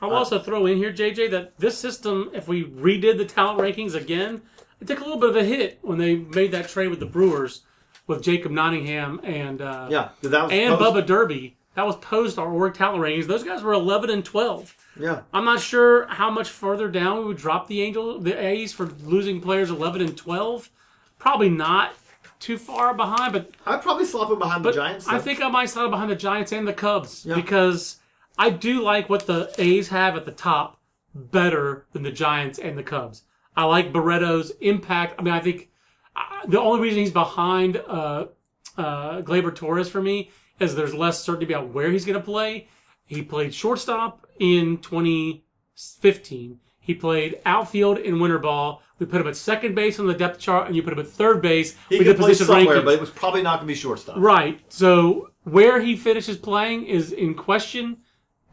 I'll also throw in here, JJ, that this system, if we redid the talent rankings again, it took a little bit of a hit when they made that trade with the Brewers with Jacob Nottingham and uh, Yeah, that was and post- Bubba Derby. That was post our org talent rankings. Those guys were 11 and 12. Yeah, I'm not sure how much further down we would drop the Angel, the A's for losing players 11 and 12. Probably not too far behind, but I'd probably slop him behind the Giants. I think I might slide behind the Giants and the Cubs Yeah. because I do like what the A's have at the top better than the Giants and the Cubs. I like Barreto's impact. I mean, I think uh, the only reason he's behind uh, uh, Gleyber Torres for me is there's less certainty about where he's going to play. He played shortstop in 2015. He played outfield in winter ball. We put him at second base on the depth chart, and you put him at third base. he could play somewhere, rankings. but it was probably not going to be shortstop. Right. So where he finishes playing is in question.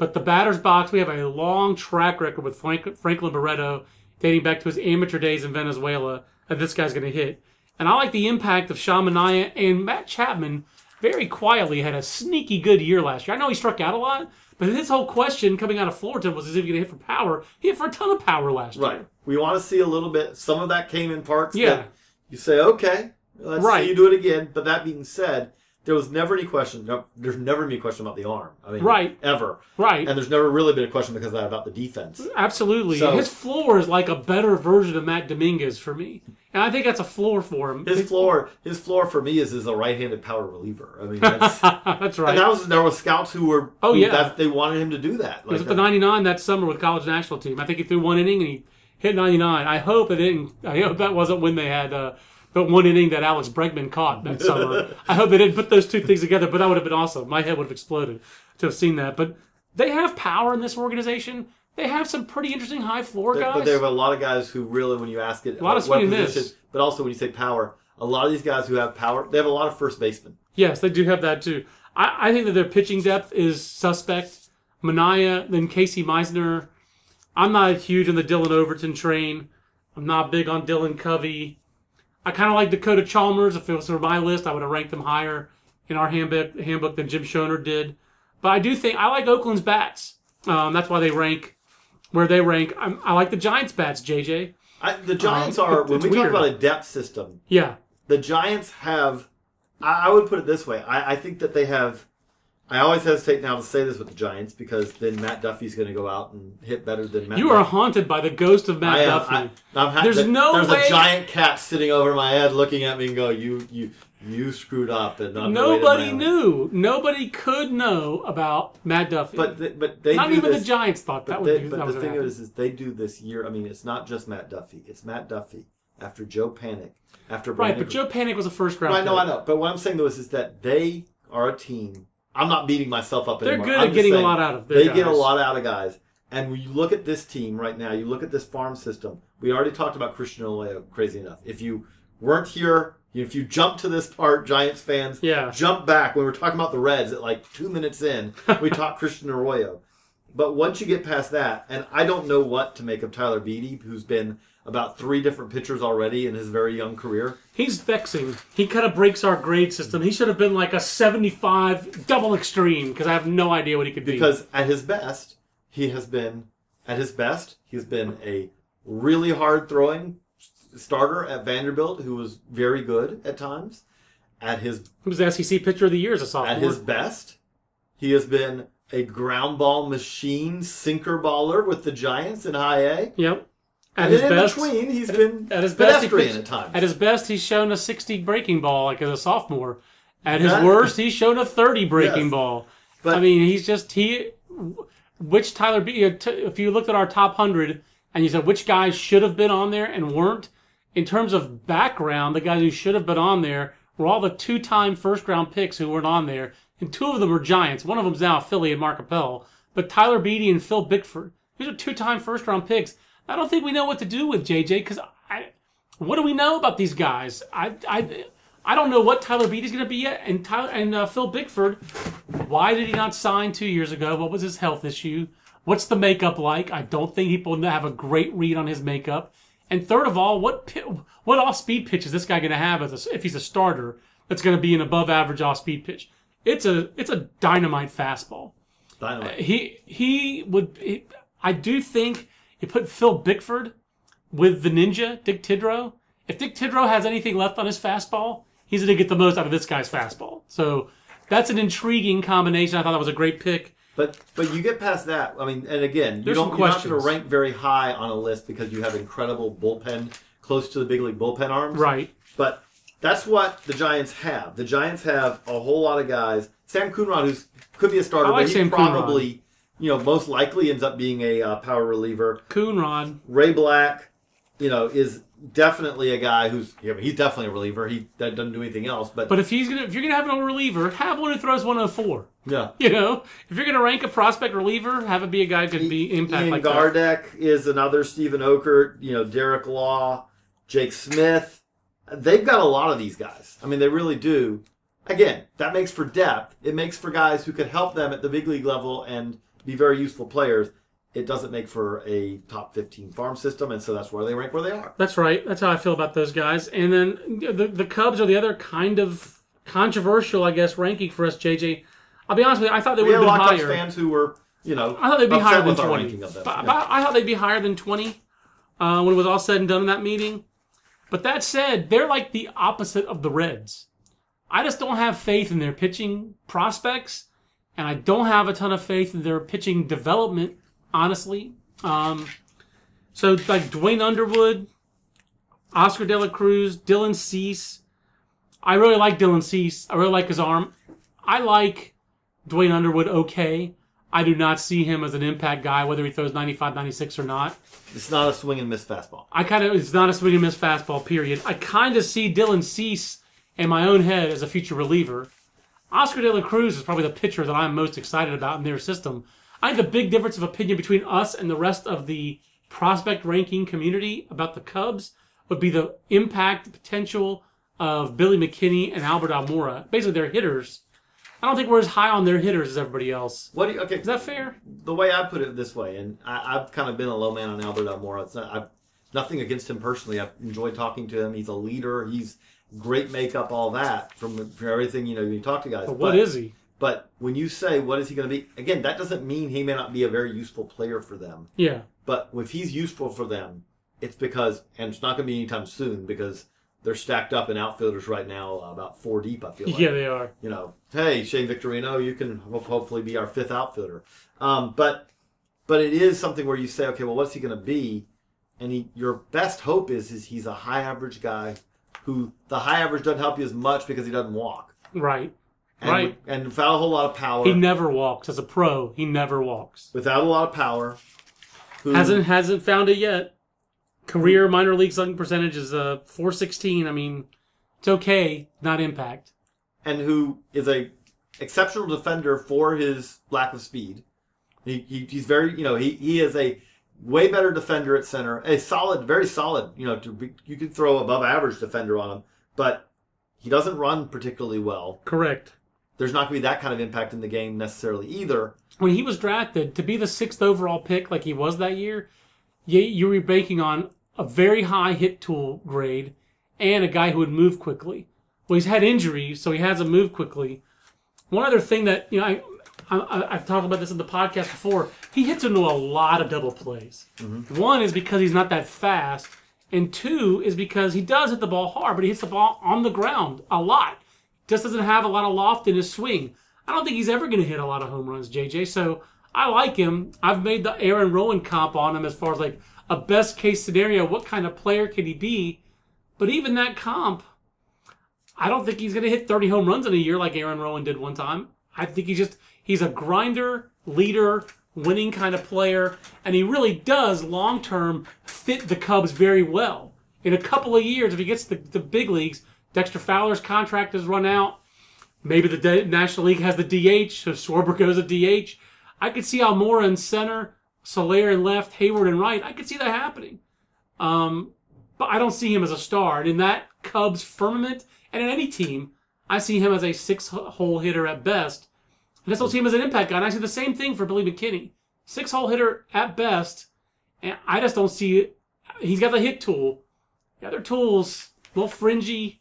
But the batter's box, we have a long track record with Frank, Franklin Barreto dating back to his amateur days in Venezuela that this guy's going to hit. And I like the impact of Sean Manaea and Matt Chapman very quietly had a sneaky good year last year. I know he struck out a lot, but his whole question coming out of Fullerton was is he going to hit for power? He hit for a ton of power last Right. year. Right. We want to see a little bit. Some of that came in parts. Yeah. You say, okay, let's Right. see you do it again. But that being said, there was never any question. No, there's never been a question about the arm. I mean, Right. ever. Right. And there's never really been a question because of that about the defense. Absolutely. So- his floor is like a better version of Matt Dominguez for me. And I think that's a floor for him. His floor, his floor for me is is a right-handed power reliever. I mean, that's, That's right. and that was there were scouts who were. Oh, who- yeah. that, they wanted him to do that. He was Like, at the 99 that summer with college national team. I think he threw one inning and he hit 99. I hope it didn't. I hope that wasn't when they had uh, the one inning that Alex Bregman caught that summer. I hope they didn't put those two things together, but that would have been awesome. My head would have exploded to have seen that. But they have power in this organization. They have some pretty interesting high floor There- guys. But there were a lot of guys who really, when you ask it, A lot of what swing miss. position- But also when you say power, a lot of these guys who have power, they have a lot of first basemen. Yes, they do have that too. I, I think that their pitching depth is suspect. Manaea, then Casey Meisner. I'm not huge on the Dillon Overton train. I'm not big on Dylan Covey. I kind of like Dakota Chalmers. If it was for my list, I would have ranked them higher in our handbook, handbook than Jim Shonerd did. But I do think I like Oakland's bats. Um, that's why they rank where they rank. I'm, I like the Giants' bats, JJ. I, the Giants Um, are when we weird. talk about a depth system. Yeah, The Giants have. I, I would put it this way. I, I think that they have. I always hesitate now to say this with the Giants because then Matt Duffy's going to go out and hit better than Matt. you are haunted by the ghost of Matt I am. Duffy. I, I'm ha- There's th- no There's way- a giant cat sitting over my head, looking at me and go, "You, you, you screwed up." And Nobody knew. Nobody could know about Matt Duffy. But th- but they not even this, the Giants thought that But, would they, be. but that the thing gonna is, is they do this year. I mean, it's not just Matt Duffy. It's Matt Duffy after Joe Panik after right. Brandon But Joe Panik was a first round. I know. I know. But what I'm saying though is, is that they are a team. I'm not beating myself up They're anymore. good I'm at just getting a saying lot out of their They get a guys. lot out of guys. And when you look at this team right now, you look at this farm system. We already talked about Christian Arroyo. Crazy enough. If you weren't here, if you jump to this part, Giants fans, Yeah. jump back. When we were talking about the Reds at like two minutes in, we talked Christian Arroyo. But once you get past that, and I don't know what to make of Tyler Beede, who's been about three different pitchers already in his very young career. He's vexing. He kind of breaks our grade system. He should have been like a 75 double extreme because I have no idea what he could be. Because at his best, he has been at his best, he's been a really hard throwing starter at Vanderbilt who was very good at times. At his he was the SEC pitcher of the year as a sophomore. at his best, he has been a ground ball machine, sinker baller with the Giants in high A. Yep. At And his then in best, between, he's been at his best, he pedestrian pitched- at times. At his best, he's shown a 60 breaking ball like as a sophomore. At his worst, he's shown a 30 breaking Yes. ball. But- I mean, he's just he. Which Tyler B? If you looked at our top hundred and you said which guys should have been on there and weren't, in terms of background, the guys who should have been on there were all the two-time first-round picks who weren't on there, and two of them were Giants. One of them's now Philly and Mark Appel, but Tyler Beede and Phil Bickford. These are two-time first-round picks. I don't think we know what to do with JJ because I. What do we know about these guys? I, I, I don't know what Tyler Beede's going to be yet. And Tyler and uh, Phil Bickford, why did he not sign two years ago? What was his health issue? What's the makeup like? I don't think people have a great read on his makeup. And third of all, what what off speed pitch is this guy going to have as a, if he's a starter? That's going to be an above average off speed pitch. It's a it's a dynamite fastball. Dynamite. He he would. He, I do think you put Phil Bickford with the ninja Dick Tidrow. If Dick Tidrow has anything left on his fastball, he's going to get the most out of this guy's fastball. So that's an intriguing combination. I thought that was a great pick. But but you get past that. I mean, and again, you There's don't some you're not going to rank very high on a list because you have incredible bullpen close to the big league bullpen arms. Right. But that's what the Giants have. The Giants have a whole lot of guys. Sam Coonrod, who's could be a starter, I like but he Sam Coonrod. probably, you know, most likely ends up being a uh, power reliever. Coonrod. Ray Black, you know, is definitely a guy who's yeah, he's definitely a reliever. He that doesn't do anything else. But, But if he's gonna, if you're gonna have a reliever, have one who throws 104. yeah, You know, if you're gonna rank a prospect reliever, have it be a guy who can be impact Ian like. Gardeck is another Steven Okert, you know, Derek Law, Jake Smith. They've got a lot of these guys. I mean, they really do. Again, that makes for depth. It makes for guys who could help them at the big league level and be very useful players. It doesn't make for a top 15 farm system, and so that's where they rank where they are. That's right. That's how I feel about those guys. And then the the Cubs are the other kind of controversial, I guess, ranking for us. JJ, I'll be honest with you. I thought they would have been lot Cubs higher. fans who were, you know, I thought they'd be higher than twenty. them. But, Yeah. but I thought they'd be higher than twenty uh, when it was all said and done in that meeting. But that said, they're like the opposite of the Reds. I just don't have faith in their pitching prospects, and I don't have a ton of faith in their pitching development. Honestly, um, so like Duane Underwood, Oscar De La Cruz, Dylan Cease. I really like Dylan Cease. I really like his arm. I like Duane Underwood okay. I do not see him as an impact guy, whether he throws 95, 96 or not. It's not a swing and miss fastball. I kind of, it's not a swing and miss fastball, period. I kind of see Dylan Cease in my own head as a future reliever. Oscar De La Cruz is probably the pitcher that I'm most excited about in their system. I think the big difference of opinion between us and the rest of the prospect ranking community about the Cubs would be the impact potential of Billy McKinney and Albert Almora. Basically, they're hitters. I don't think we're as high on their hitters as everybody else. What do you, okay, Is that fair? the way I put it this way, and I, I've kind of been a low man on Albert Almora. It's not, I've nothing against him personally. I've enjoyed talking to him. He's a leader. He's great makeup, all that from, from everything you know. You talk to guys. But what is he? But when you say what is he going to be, again, that doesn't mean he may not be a very useful player for them. Yeah. But if he's useful for them, it's because, and it's not going to be anytime soon because they're stacked up in outfielders right now, about four deep. I feel like Yeah, they are. you know, hey Shane Victorino, you can hopefully be our fifth outfielder. Um, but but it is something where you say, okay, well, what's he going to be? And he, your best hope is is he's a high average guy who the high average doesn't help you as much because he doesn't walk. Right. And, Right. And without a whole lot of power, He never walks. As a pro, he never walks. without a lot of power, who, Hasn't hasn't found it yet. Career minor league slugging percentage is uh 416. I mean, it's okay, not impact. and who is a exceptional defender for his lack of speed. He, he he's very you know he he is a way better defender at center, a solid, very solid. You know, to be, you could throw above average defender on him, but he doesn't run particularly well. Correct. There's not going to be that kind of impact in the game necessarily either. When he was drafted to be the sixth overall pick, like he was that year, you, you were banking on a very high hit tool grade and a guy who would move quickly. Well, he's had injuries, so he hasn't moved quickly. One other thing that you know, I, I I've talked about this in the podcast before. He hits into a lot of double plays. Mm-hmm. One is because he's not that fast, and two is because he does hit the ball hard, but he hits the ball on the ground a lot. Just doesn't have a lot of loft in his swing. I don't think he's ever going to hit a lot of home runs, JJ. So I like him. I've made the Aaron Rowand comp on him as far as like a best case scenario. What kind of player can he be? But even that comp, I don't think he's going to hit 30 home runs in a year like Aaron Rowand did one time. I think he's just he's a grinder, leader, winning kind of player, and he really does long term fit the Cubs very well. In a couple of years, if he gets the, the big leagues, Dexter Fowler's contract has run out. Maybe the National League has the DH, so Schwarber goes a DH. I could see Almora in center, Soler in left, Heyward in right. I could see that happening. Um, but I don't see him as a star. And in that Cubs firmament, And in any team, I see him as a six-hole hitter at best. And I still see him as an impact guy. And I see the same thing for Billy McKinney, six-hole hitter at best. And I just don't see it. He's got the hit tool. The other tools, a little fringy.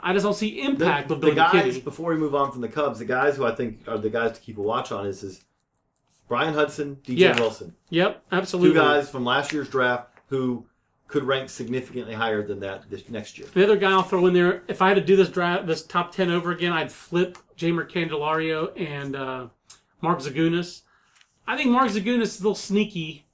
I just don't see The, impact with the guys McKinney. before we move on from the Cubs, the guys who I think are the guys to keep a watch on is is Bryan Hudson, DJ Yeah. Wilson, Yep, absolutely. two guys from last year's draft who could rank significantly higher than that this next year. The other guy I'll throw in there, if I had to do this draft, this top ten over again, I'd flip Jeimer Candelario and uh, Mark Zagunis. I think Mark Zagunis is a little sneaky.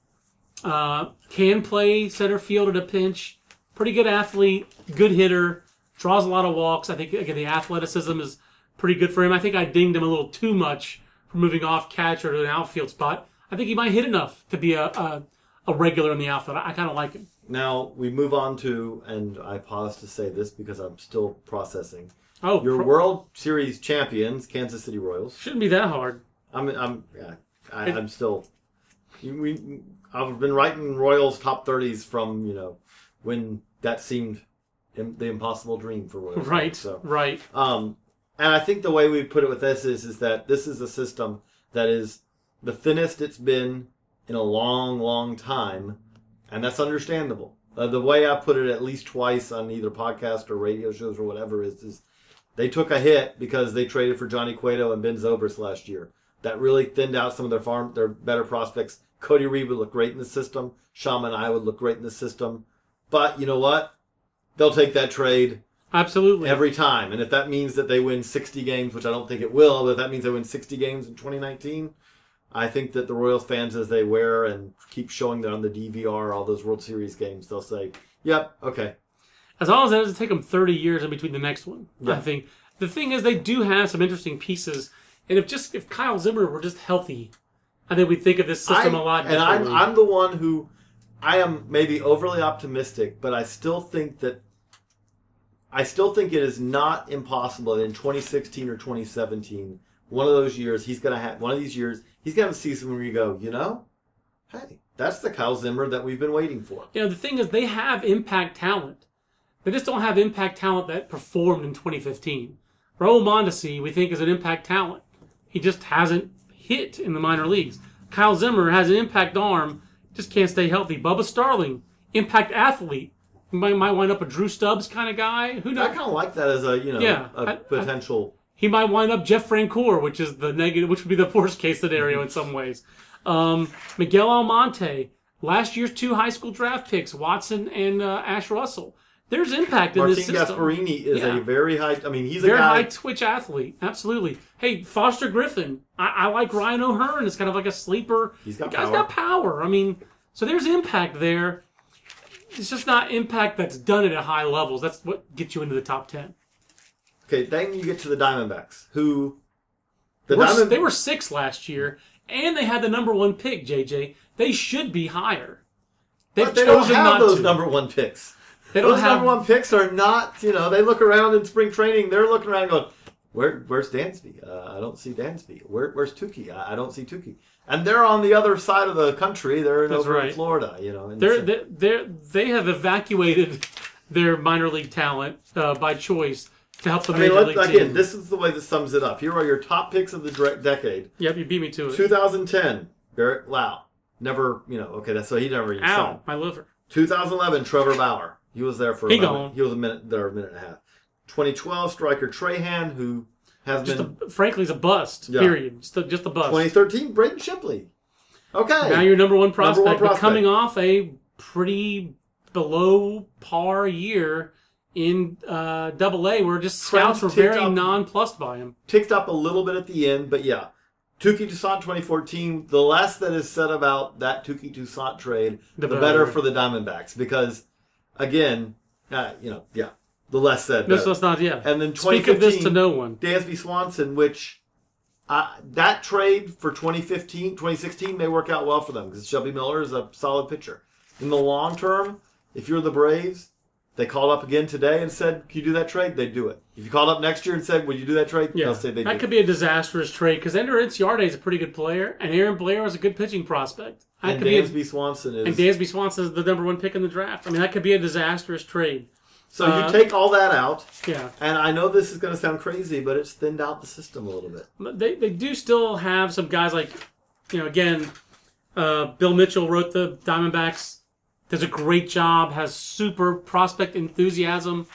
Uh, can play center field at a pinch. Pretty good athlete, good hitter, draws a lot of walks. I think again the athleticism is pretty good for him. I think I dinged him a little too much for moving off catcher to an outfield spot. I think he might hit enough to be a a, a regular in the outfield. I, I kind of like him. Now we move on to, and I pause to say this because I'm still processing. Oh, Your pro- World Series champions, Kansas City Royals. shouldn't be that hard. I'm, I'm, yeah, I, I'm still. We, I've been writing Royals top thirties from you know when that seemed the impossible dream for Royals. Right, So, right. um, and I think the way we put it with this is, is that this is a system that is the thinnest it's been in a long, long time, and that's understandable. Uh, the way I put it at least twice on either podcast or radio shows or whatever is, is they took a hit because they traded for Johnny Cueto and Ben Zobrist last year. That really thinned out some of their farm, their better prospects. Cody Reed would look great in the system. Sean Manaea would look great in the system. But you know what? They'll take that trade Absolutely. every time. And if that means that they win 60 games, which I don't think it will, but if that means they win 60 games in 2019, I think that the Royals fans, as they wear and keep showing that on the DVR all those World Series games, they'll say, "Yep, okay." as long as it doesn't take them 30 years in between the next one. I think the thing is they do have some interesting pieces, and if just if Kyle Zimmer were just healthy, I think we'd think of this system I- a lot and I'm. I'm the one who I am maybe overly optimistic, but I still think that I still think it is not impossible that in 2016 or 2017, one of those years, he's gonna have one of these years, he's gonna have a season where you go, you know, hey, that's the Kyle Zimmer that we've been waiting for. you know, the thing is they have impact talent. They just don't have impact talent that performed in 2015. Raul Mondesi, we think, is an impact talent. He just hasn't hit in the minor leagues. Kyle Zimmer has an impact arm, just can't stay healthy. Bubba Starling, impact athlete. Might, might wind up a Drew Stubbs kind of guy. Who knows? I kind of like that as a you know Yeah, a I- I- potential. He might wind up Jeff Francoeur, which is the negative, which would be the worst case scenario in some ways. Um, Miguel Almonte, last year's two high school draft picks, Watson and uh, Ashe Russell. There's impact in Marten this system. Gasparini is Yeah. a very high. I mean, he's a Very guy. high twitch athlete, absolutely. Hey, Foster Griffin, I, I like Ryan O'Hearn. It's kind of like a sleeper. He's got the guy's power. got power. I mean, so there's impact there. It's just not impact that's done it at high levels. That's what gets you into the top ten. Okay, then you get to the Diamondbacks, who the We're- Diamond they were six last year, and they had the number one pick. JJ, they should be higher. They've but they don't have not those to. number one picks. they don't Those have number one picks are not. You know, they look around in spring training. They're looking around going, "Where, where's Dansby? Uh, I don't see Dansby. Where, where's Touki? I, I don't see Touki." And they're on the other side of the country. They're That's over in. Florida. You know, they're, they're, they have evacuated their minor league talent uh, by choice to help the I mean, major let, league again, team. this is the way that sums it up. Here are your top picks of the direct decade. yep, you beat me to it. 2010, Barret Loux. Never, you know, okay, that's so he never even. Ow, my liver. 2011, Trevor Bauer. He was there for He about- gone. he was a minute there, a minute and a half. 2012, Stryker Trahan, who has Just been a, frankly, it's a bust. Yeah. Period. Just a, just a bust. 2013, Braden Shipley. Okay, Now you're number one prospect, one but prospect. coming off a pretty below par year in uh, Double A, where just scouts were very up. nonplussed by him. ticked up a little bit at the end, but yeah. Touki Toussaint 2014. The less that is said about that Touki Toussaint trade, The the, better. better for the Diamondbacks because, again, uh, you know, yeah, the less said. This better. was not yeah. And then speak of this to 2015, no one. Dansby Swanson, which uh, that trade for 2015, 2016 may work out well for them because Shelby Miller is a solid pitcher. In the long term, if you're the Braves, they called up again today and said, "Can you do that trade?" They'd do it. If you called up next year and said, "Would you do that trade?" Yeah, They'll say they that do. could be a disastrous trade because Ender Inciarte is a pretty good player, and Aaron Blair is a good pitching prospect. That and could be a- Dansby Swanson is and Dansby Swanson is the number one pick in the draft. I mean, that could be a disastrous trade. So Uh, you take all that out, Yeah. and I know this is going to sound crazy, but it's thinned out the system a little bit. They, they do still have some guys like, you know, again, uh, Bill Mitchell wrote the Diamondbacks, does a great job, has super prospect enthusiasm.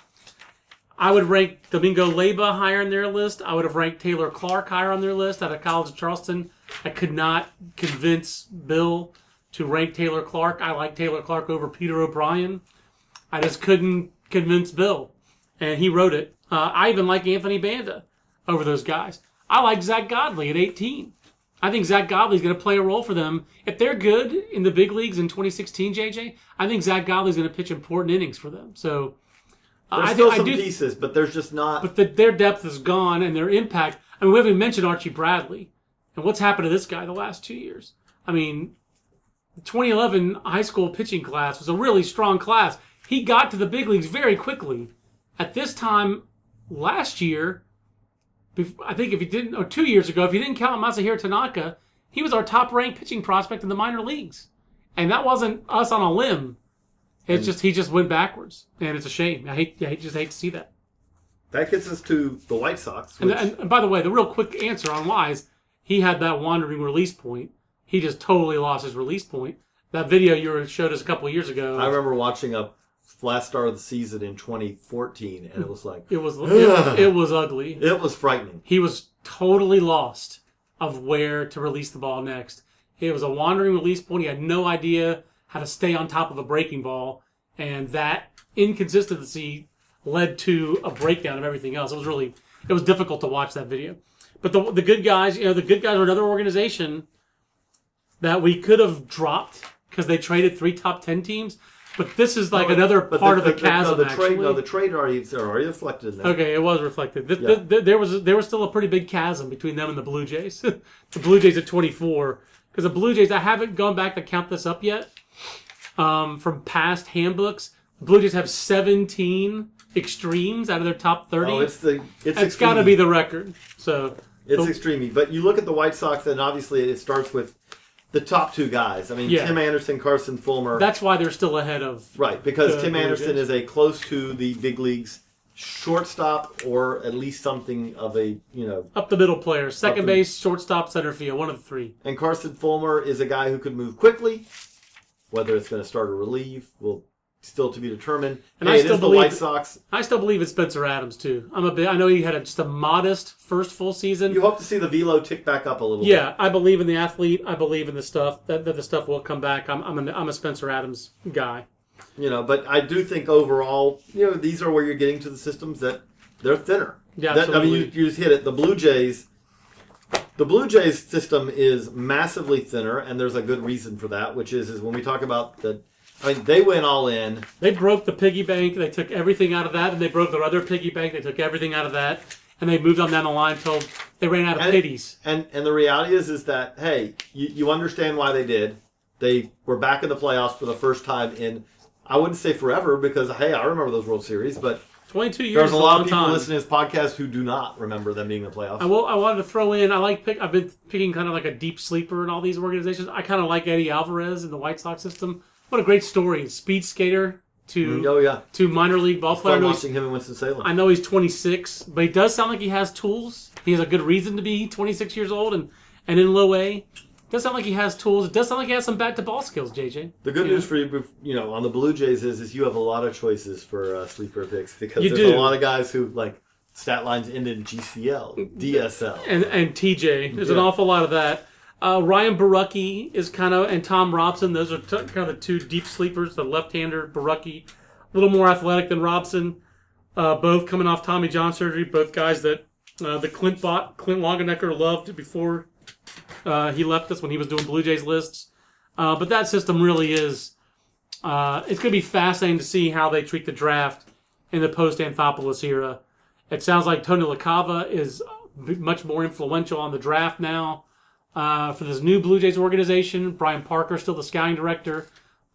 I would rank Domingo Leyba higher on their list. I would have ranked Taylor Clarke higher on their list out of College of Charleston. I could not convince Bill to rank Taylor Clarke. I like Taylor Clarke over Peter O'Brien. I just couldn't convince Bill, and he wrote it. Uh, I even like Anthony Banda over those guys. I like Zack Godley at 18. I think Zack Godley's going to play a role for them. If they're good in the big leagues in 2016, JJ, I think Zack Godley's going to pitch important innings for them. So There's I, still I some do, pieces, but there's just not. but the, their depth is gone and their impact. I mean, we haven't mentioned Archie Bradley and what's happened to this guy the last two years. I mean, the 2011 high school pitching class was a really strong class. He got to the big leagues very quickly. At this time last year, I think if he didn't, or two years ago, if you didn't count Masahiro Tanaka, he was our top ranked pitching prospect in the minor leagues. And that wasn't us on a limb. It's just, he just went backwards. And it's a shame. I hate, I just hate to see that. that gets us to the White Sox. And, Which, and, and by the way, the real quick answer on why is he had that wandering release point. He just totally lost his release point. That video you showed us a couple years ago. I remember watching a last start of the season in 2014, and it was like it was it, it was ugly. it was frightening. He was totally lost of where to release the ball next. It was a wandering release point. He had no idea how to stay on top of a breaking ball, and that inconsistency led to a breakdown of everything else. It was really it was difficult to watch that video. But the the good guys, you know, the good guys are another organization that we could have dropped because they traded three top ten teams. But this is like another But part of the, chasm. No, the trade, no, the trade already is already reflected in that. Okay, it was reflected. Th- Yeah. th- th- there was there was still a pretty big chasm between them and the Blue Jays. the Blue Jays at 24 because the Blue Jays I haven't gone back to count this up yet. Um, from past handbooks, the Blue Jays have 17 extremes out of their top 30. Oh, it's the it's That's got to be the record. So It's the- extreme. But you look at the White Sox, and obviously it starts with the top two guys. I mean, Yeah. Tim Anderson, Carson Fulmer. that's why they're still ahead of right, because Tim Anderson is a close to the big leagues shortstop, or at least something of a you know. up the middle player, second Up the- base, shortstop, center field, one of the three. And Carson Fulmer is a guy who could move quickly. Whether it's going to start or relieve will still to be determined. And hey, I still is the believe- White Sox. I still believe it's Spencer Adams too. I'm a bit. I know he had a, just a modest first full season. You hope to see the velo tick back up a little bit. Yeah, I believe in the athlete. I believe in the stuff that, that the stuff will come back. I'm I'm, an, I'm a Spencer Adams guy. You know, but I do think overall, you know, these are where you're getting to the systems that they're thinner. Yeah, That- I mean, you, you just hit it. The Blue Jays, the Blue Jays system is massively thinner, and there's a good reason for that, which is is when we talk about the, I mean, they went all in. They broke the piggy bank. They took everything out of that, and they broke their other piggy bank. They took everything out of that, and they moved on down the line until they ran out of And- pitties. And and the reality is is that hey, you, you understand why they did. They were back in the playoffs for the first time in, I wouldn't say forever because hey, I remember those World Series, but 22 years. there's a lot of people time. listening to this podcast who do not remember them being in the playoffs. I will. I wanted to throw in. I like pick. I've been picking kind of like a deep sleeper in all these organizations. I kind of like Eddie Alvarez in the White Sox system. What a great story! Speed skater to oh yeah, to minor league ball player. I know he's- watching him in Winston Salem. I know he's 26, but he does sound like he has tools. He has a good reason to be 26 years old and, and in low A. Does sound like he has tools. It does sound like he has some bat to ball skills, JJ. The good Yeah. news for you, you know, on the Blue Jays is, is you have a lot of choices for uh, sleeper picks because You there's do. a lot of guys who like stat lines end in GCL, DSL. And and TJ, there's an awful lot of that. Uh, Ryan Borucki is kind of, and Tom Robson. Those are t- kind of the two deep sleepers. The left-hander Borucki, a little more athletic than Robson. Uh, both coming off Tommy John surgery. Both guys that uh, the Clint bot Clint Longenecker loved before uh, he left us when he was doing Blue Jays lists. Uh, but that system really is. Uh, it's going to be fascinating to see how they treat the draft in the post Anthopoulos era. It sounds like Tony LaCava is much more influential on the draft now uh, for this new Blue Jays organization. Brian Parker still the scouting director,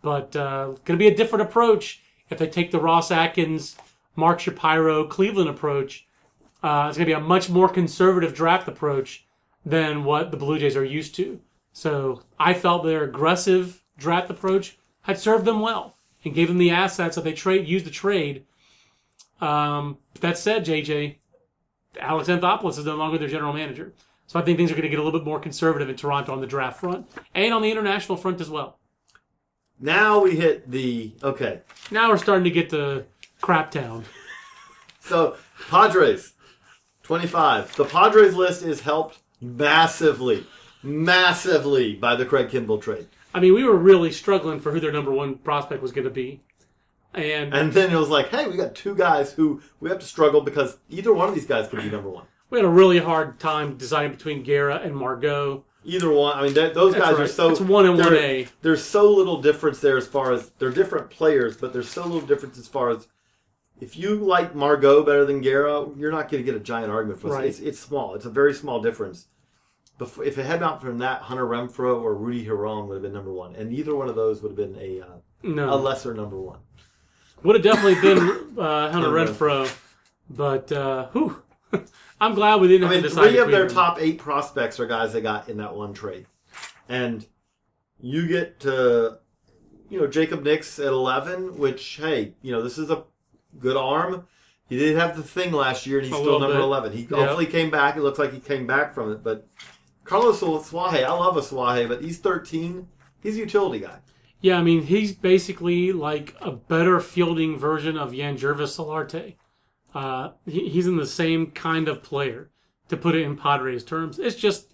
but uh, going to be a different approach if they take the Ross Atkins, Mark Shapiro, Cleveland approach. Uh, it's going to be a much more conservative draft approach than what the Blue Jays are used to. So I felt their aggressive draft approach had served them well and gave them the assets that they trade used to trade Um, that said, JJ, Alex Anthopoulos is no longer their general manager. So I think things are going to get a little bit more conservative in Toronto on the draft front and on the international front as well. Now we hit the okay. Now we're starting to get to crap town. So Padres, twenty-five. The Padres list is helped massively, massively by the Craig Kimbrel trade. I mean, we were really struggling for who their number one prospect was going to be. And, And then it was like, hey, we got two guys who we have to struggle because either one of these guys could be number one. We had a really hard time deciding between Guerra and Margot. Either one. I mean, that, those That's guys are so. It's one and one A. There's so little difference there as far as they're different players, but there's so little difference as far as if you like Margot better than Guerra, you're not going to get a giant argument for it. Right. It's, it's small. It's a very small difference. Before, if it had not from that, Hunter Renfroe or Ruddy Giron would have been number one, and either one of those would have been a uh, No. a lesser number one. Would have definitely been uh, Hunter Hunter Renfroe, but uh, whew, I'm glad we didn't I have mean, to decide. three of their them. top eight prospects are guys they got in that one trade, and you get to, you know, Jacob Nix at eleven, which hey, you know, this is a good arm. He did have the thing last year, and he's A still number bit. eleven. He Yeah. hopefully came back. It looks like he came back from it, but Carlos Asuaje, I love Asuaje, but he's thirteen. He's a utility guy. Yeah, I mean, he's basically like a better fielding version of Yangervis Solarte. Uh, he, he's in the same kind of player, to put it in Padres terms. It's just,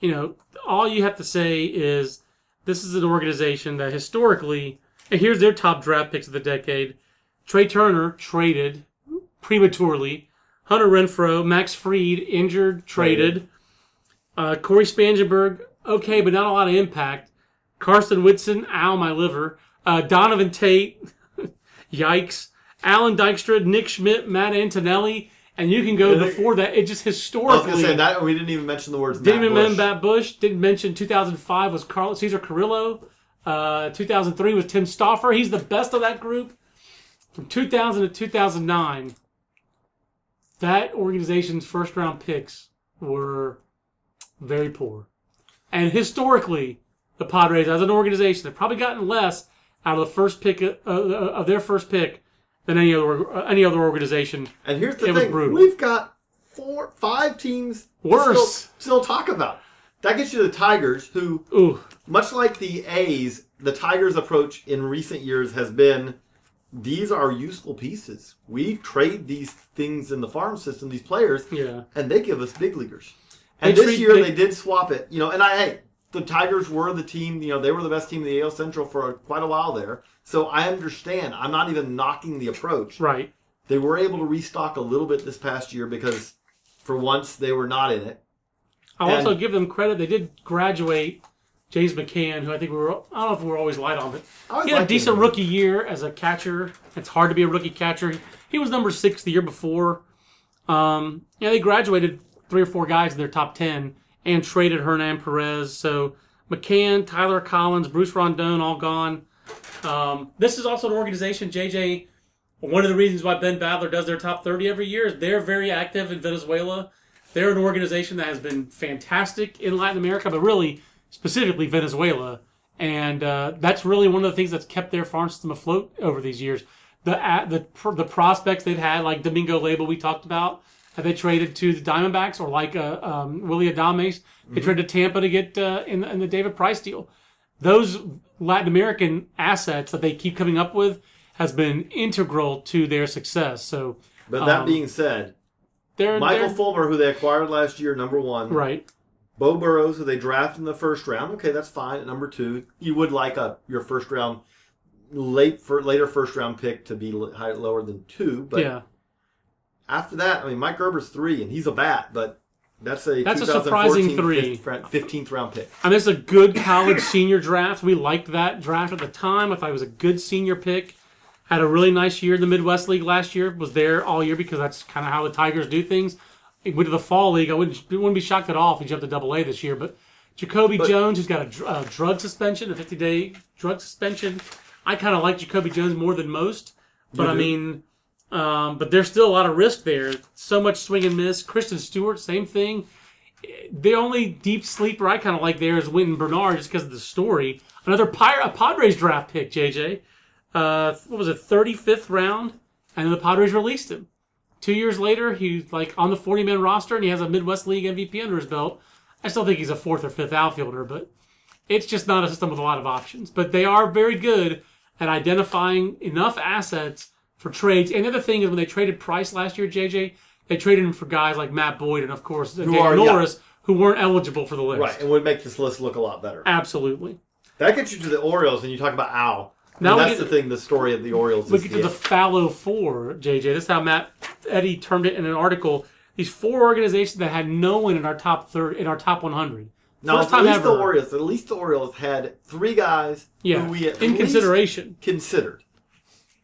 you know, all you have to say is this is an organization that historically, and here's their top draft picks of the decade Trea Turner traded prematurely, Hunter Renfroe, Max Fried injured, traded, uh, Cory Spangenberg, okay, but not a lot of impact. Karsten Whitson, ow, my liver. Uh, Donovan Tate, yikes. Allan Dykstra, Nick Schmidt, Matt Antonelli, and you can go before that. It just I was historically. gonna say that we didn't even mention the words. didn't Matt even Bush. mention Matt Bush. Didn't mention 2005 was Carlos Cesar Carrillo. Uh, 2003 was Tim Stauffer. He's the best of that group. From 2000 to 2009, that organization's first round picks were very poor. And historically, the Padres, as an organization, have probably gotten less out of the first pick uh, of their first pick than any other any other organization. And here's the It thing: we've got four, five teams Worse. Still, still talk about. That gets you the Tigers, who, Ooh, much like the A's, the Tigers' approach in recent years has been: these are useful pieces. We trade these things in the farm system, these players, yeah. and they give us big leaguers. And They this treat- year they- they did swap it, you know. And I, hey, the Tigers were the team, you know, they were the best team in the AL Central for quite a while there. So I understand. I'm not even knocking the approach. Right. They were able to restock a little bit this past year because for once they were not in it. I'll also give them credit. They did graduate James McCann, who I think we were, I don't know if we were always light on, but he had a decent him. rookie year as a catcher. It's hard to be a rookie catcher. He was number six the year before. Um, yeah, they graduated three or four guys in their top 10 and traded Hernan Perez. So McCann, Tyler Collins, Bruce Rondon, all gone. Um, this is also an organization, JJ. One of the reasons why Ben Badler does their top 30 every year is they're very active in Venezuela. They're an organization that has been fantastic in Latin America, but really specifically Venezuela. And uh, that's really one of the things that's kept their farm system afloat over these years. The uh, the the prospects they've had, like Domingo Label, we talked about, have they traded to the Diamondbacks, or like uh, um, Willy Adames, they traded to Tampa to get uh, in, the, in the David Price deal. Those Latin American assets that they keep coming up with has been integral to their success. So, But that Um, being said, they're Michael they're- Fulmer, who they acquired last year, number one. right. Beau Burrows, who they drafted in the first round. Okay, that's fine. At number two, you would like a your first round, late for later first round pick to be high, lower than two. But yeah, after that, I mean, Mike Gerber's three, and he's a bat, but that's a That's a surprising three. 15th round pick. I mean, it's a good college senior draft. We liked that draft at the time. I thought it was a good senior pick. Had a really nice year in the Midwest League last year. Was there all year because that's kind of how the Tigers do things. He went to the Fall League. I wouldn't wouldn't be shocked at all if he jumped to Double A this year. But Jacoby Jones, who's got a, a drug suspension, a 50 day drug suspension. I kind of like Jacoby Jones more than most. But I do? mean, um, but there's still a lot of risk there. So much swing and miss. Christin Stewart, same thing. The only deep sleeper I kind of like there is Wynton Bernard, just because of the story. Another Pir- Padres draft pick, JJ. Uh, what was it, 35th round and then the Padres released him. Two years later, he's like on the 40 man roster and he has a Midwest League MVP under his belt. I still think he's a fourth or fifth outfielder, but it's just not a system with a lot of options. But they are very good at identifying enough assets for trades. And the other thing is when they traded Price last year, JJ, they traded him for guys like Matt Boyd and, of course, Daniel are- yeah. Norris, who weren't eligible for the list. Right, and would make this list look a lot better. Absolutely. That gets you to the Orioles, and you talk about Al. Now that's get- the thing. The story of the Orioles. We is get to the fallow four, JJ. This is how Matt Eddy termed it in an article. These four organizations that had no one in our top third in our top 100. now First at least ever. the Orioles. At least the Orioles had three guys Yeah, who we at in least consideration. considered.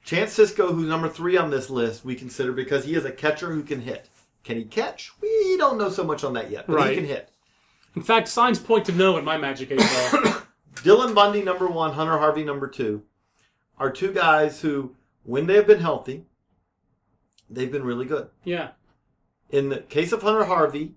Chance Sisco, who's number three on this list, we consider because he is a catcher who can hit. Can he catch? We don't know so much on that yet, but Right. he can hit. In fact, signs point to no in my Magic Eight Ball. Dylan Bundy, number one, Hunter Harvey, number two, are two guys who, when they have been healthy, they've been really good. yeah, In the case of Hunter Harvey,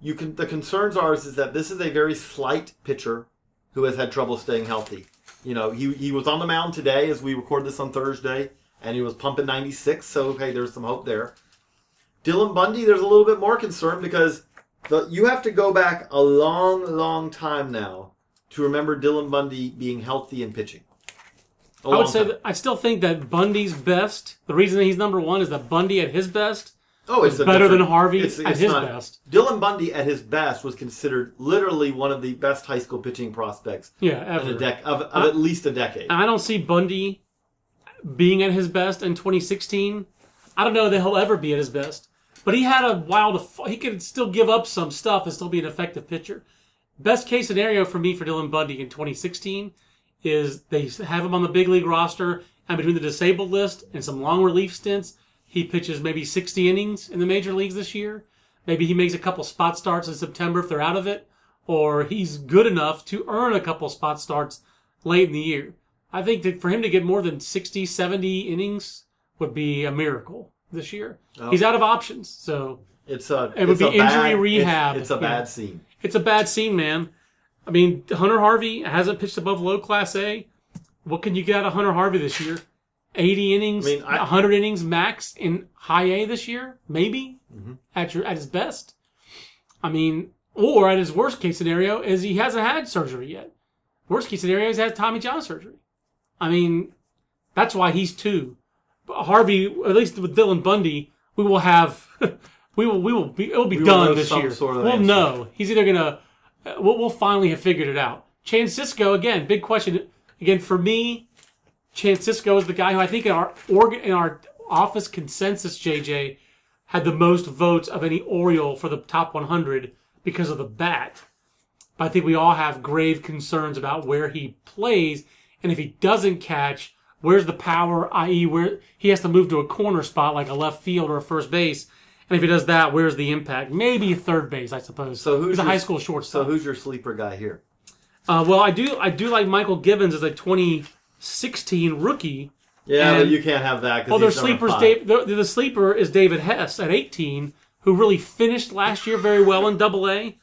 you can the concerns are is that this is a very slight pitcher who has had trouble staying healthy. You know, he he was on the mound today as we record this on Thursday, and he was pumping 96. So hey, there's some hope there. Dylan Bundy, there's a little bit more concern because the, you have to go back a long, long time now to remember Dylan Bundy being healthy and pitching. A I would say time. that I still think that Bundy's best. The reason that he's number one is that Bundy at his best. Oh, it's a better than Harvey at his not- best. Dylan Bundy at his best was considered literally one of the best high school pitching prospects Yeah, in ever. a dec- of, of at least a decade. And I don't see Bundy being at his best in 2016. I don't know that he'll ever be at his best, but he had a wild. He could still give up some stuff and still be an effective pitcher. Best case scenario for me for Dylan Bundy in 2016 is they have him on the big league roster, and between the disabled list and some long relief stints, he pitches maybe 60 innings in the major leagues this year. Maybe he makes a couple spot starts in September if they're out of it, or he's good enough to earn a couple spot starts late in the year. I think that for him to get more than 60, 70 innings would be a miracle this year. Oh. He's out of options, so It's a It would be injury bad, rehab, It's, it's a bad scene. it's a bad scene, man. I mean, Hunter Harvey hasn't pitched above low class A. What can you get out of Hunter Harvey this year? 80 innings, I mean, I- 100 innings max in high A this year, maybe Mm-hmm. at your at his best. I mean, or at his worst case scenario is he hasn't had surgery yet. Worst case scenario is he had Tommy John surgery. I mean, that's why he's two. But Harvey, at least with Dylan Bundy, we will have, we will, we will be, it will be We will done this year. sort of we'll answer. know. He's either gonna, we'll, we'll finally have figured it out. Chance Sisco again, big question again for me. Chance Sisco is the guy who I think in our organ in our office consensus, JJ, had the most votes of any Oriole for the top 100 because of the bat. But I think we all have grave concerns about where he plays, and if he doesn't catch, where's the power? I.e., where he has to move to a corner spot like a left field or a first base. And if he does that, where's the impact? Maybe third base, I suppose. So who's he's a your- high school short So shortstop? who's your sleeper guy here? uh, well, I do I do like Mychal Givens as a 2016 rookie. Yeah, but you can't have that. Well, their sleepers. Dave, the, the sleeper is David Hess at 18, who really finished last year very well in Double A.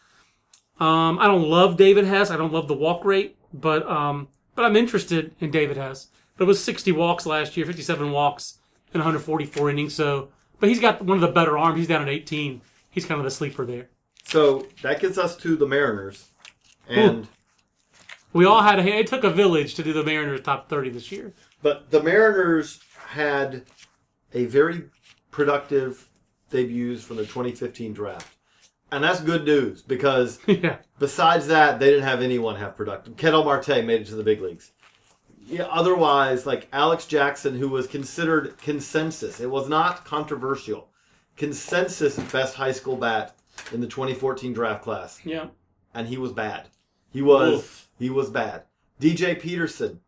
Um, I don't love David Hess. I don't love the walk rate, but um, but I'm interested in David Hess. But it was 60 walks last year, 57 walks, and 144 innings. So, but he's got one of the better arms. He's down at 18. He's kind of the sleeper there. So that gets us to the Mariners, and We all had a, it took a village to do the Mariners top 30 this year. but the Mariners had a very productive debuts from the 2015 draft, and that's good news because yeah. besides that, they didn't have anyone have productive. Ketel Marte made it to the big leagues. Yeah, otherwise, like Alex Jackson, who was considered consensus, it was not controversial. Consensus best high school bat in the 2014 draft class, Yeah. and he was bad. He was Oof. he was bad. DJ Peterson.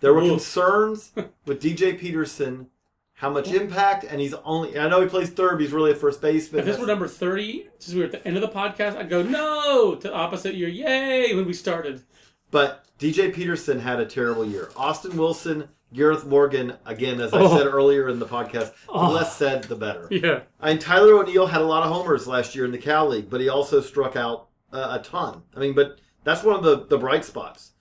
There were Oof. concerns with DJ Peterson, how much impact, and he's only. I know he plays third, but he's really a first baseman. If this were number 30, since we were at the end of the podcast, I'd go, no, to opposite year. Yay, when we started. But DJ Peterson had a terrible year. Austin Wilson, Gareth Morgan, again, as I Oh. said earlier in the podcast, the less said, the better. Yeah. Mean, Tyler O'Neill had a lot of homers last year in the Cal League, but he also struck out uh, a ton. I mean, but that's one of the, the bright spots.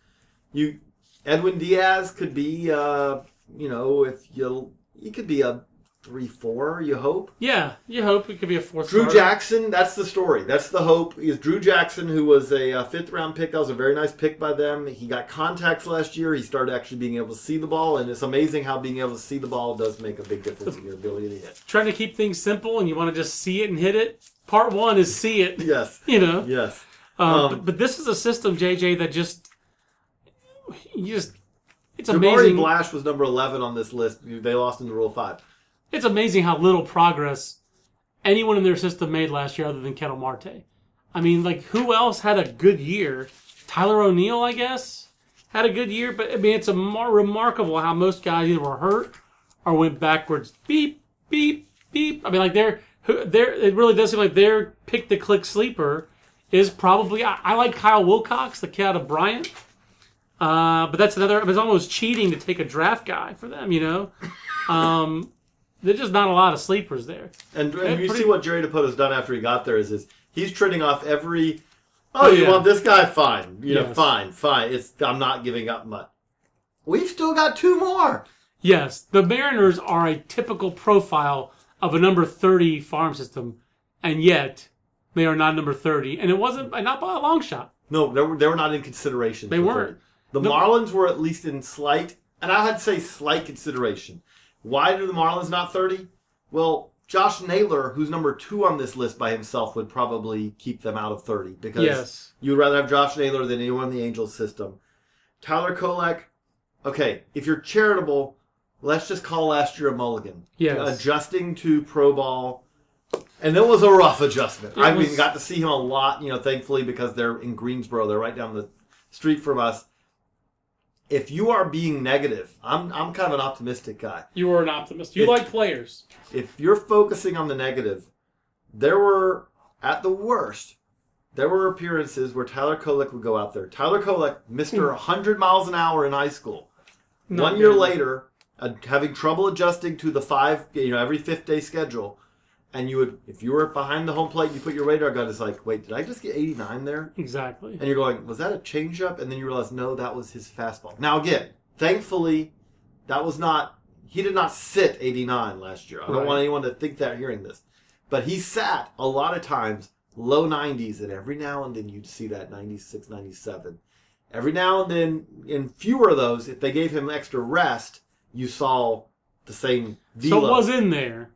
You Edwin Diaz could be, uh, you know, if you he could be a three, four. You hope. Yeah, you hope it could be a fourth. Drew starter. Jackson, that's the story. That's the hope. Is Drew Jackson, who was a uh, fifth round pick. That was a very nice pick by them. He got contacts last year. He started actually being able to see the ball, and it's amazing how being able to see the ball does make a big difference in your ability to hit. Trying to keep things simple, and you want to just see it and hit it. Part one is see it. Yes. You know. Yes. Um, Um, but, but this is a system, JJ, that just you just it's Jabari amazing. Blash was number 11 on this list. They lost in the Rule 5. It's amazing how little progress anyone in their system made last year, other than Ketel Marte. I mean, like who else had a good year? Tyler O'Neill, I guess, had a good year. But I mean, it's a mar- remarkable how most guys either were hurt or went backwards. Beep, beep, beep. I mean, like they're who they're. It really does seem like they're pick the click sleeper is probably. I, I like Kyle Wilcox, the kid out of Bryant. Uh, but that's another. It's almost cheating to take a draft guy for them. You know, um, there's just not a lot of sleepers there. And, Yeah, and you pretty- see what Jerry Dipoto's done after he got there is, is he's trading off every. Oh, you Yeah. want this guy? Fine. You know, fine, fine. It's I'm not giving up much. We've still got two more. Yes, the Mariners are a typical profile of a number 30 farm system, and yet they are not number 30. And it wasn't not by a long shot. No, they were, they were not in consideration. They weren't. 30. The No. Marlins were at least in slight, and I had to say slight consideration. Why do the Marlins not 30? Well, Josh Naylor, who's number two on this list by himself, would probably keep them out of 30 because Yes. you would rather have Josh Naylor than anyone in the Angels system. Tyler Kolek, okay, if you're charitable, let's just call last year a mulligan. Yes. Adjusting to pro ball. And it was a rough adjustment. It I was- mean, got to see him a lot, you know, thankfully, because they're in Greensboro. They're right down the street from us. If you are being negative, I'm, I'm kind of an optimistic guy. You were an optimist. You If- like players. If you're focusing on the negative, there were, at the worst, there were appearances where Tyler Kolek would go out there. Tyler Kolek, Mr. 100 miles an hour in high school. Not One year good. later, uh, having trouble adjusting to the five, you know, every fifth day schedule, and you would, if you were behind the home plate, you put your radar gun. It's like, wait, did I just get 89 there? Exactly. And you're going, was that a changeup? And then you realize, no, that was his fastball. Now again, thankfully, that was not. He did not sit 89 last year. I don't Right. want anyone to think that hearing this, but he sat a lot of times low 90s, and every now and then you'd see that 96, 97. Every now and then, in fewer of those, if they gave him extra rest, you saw the same velo. So it was in there,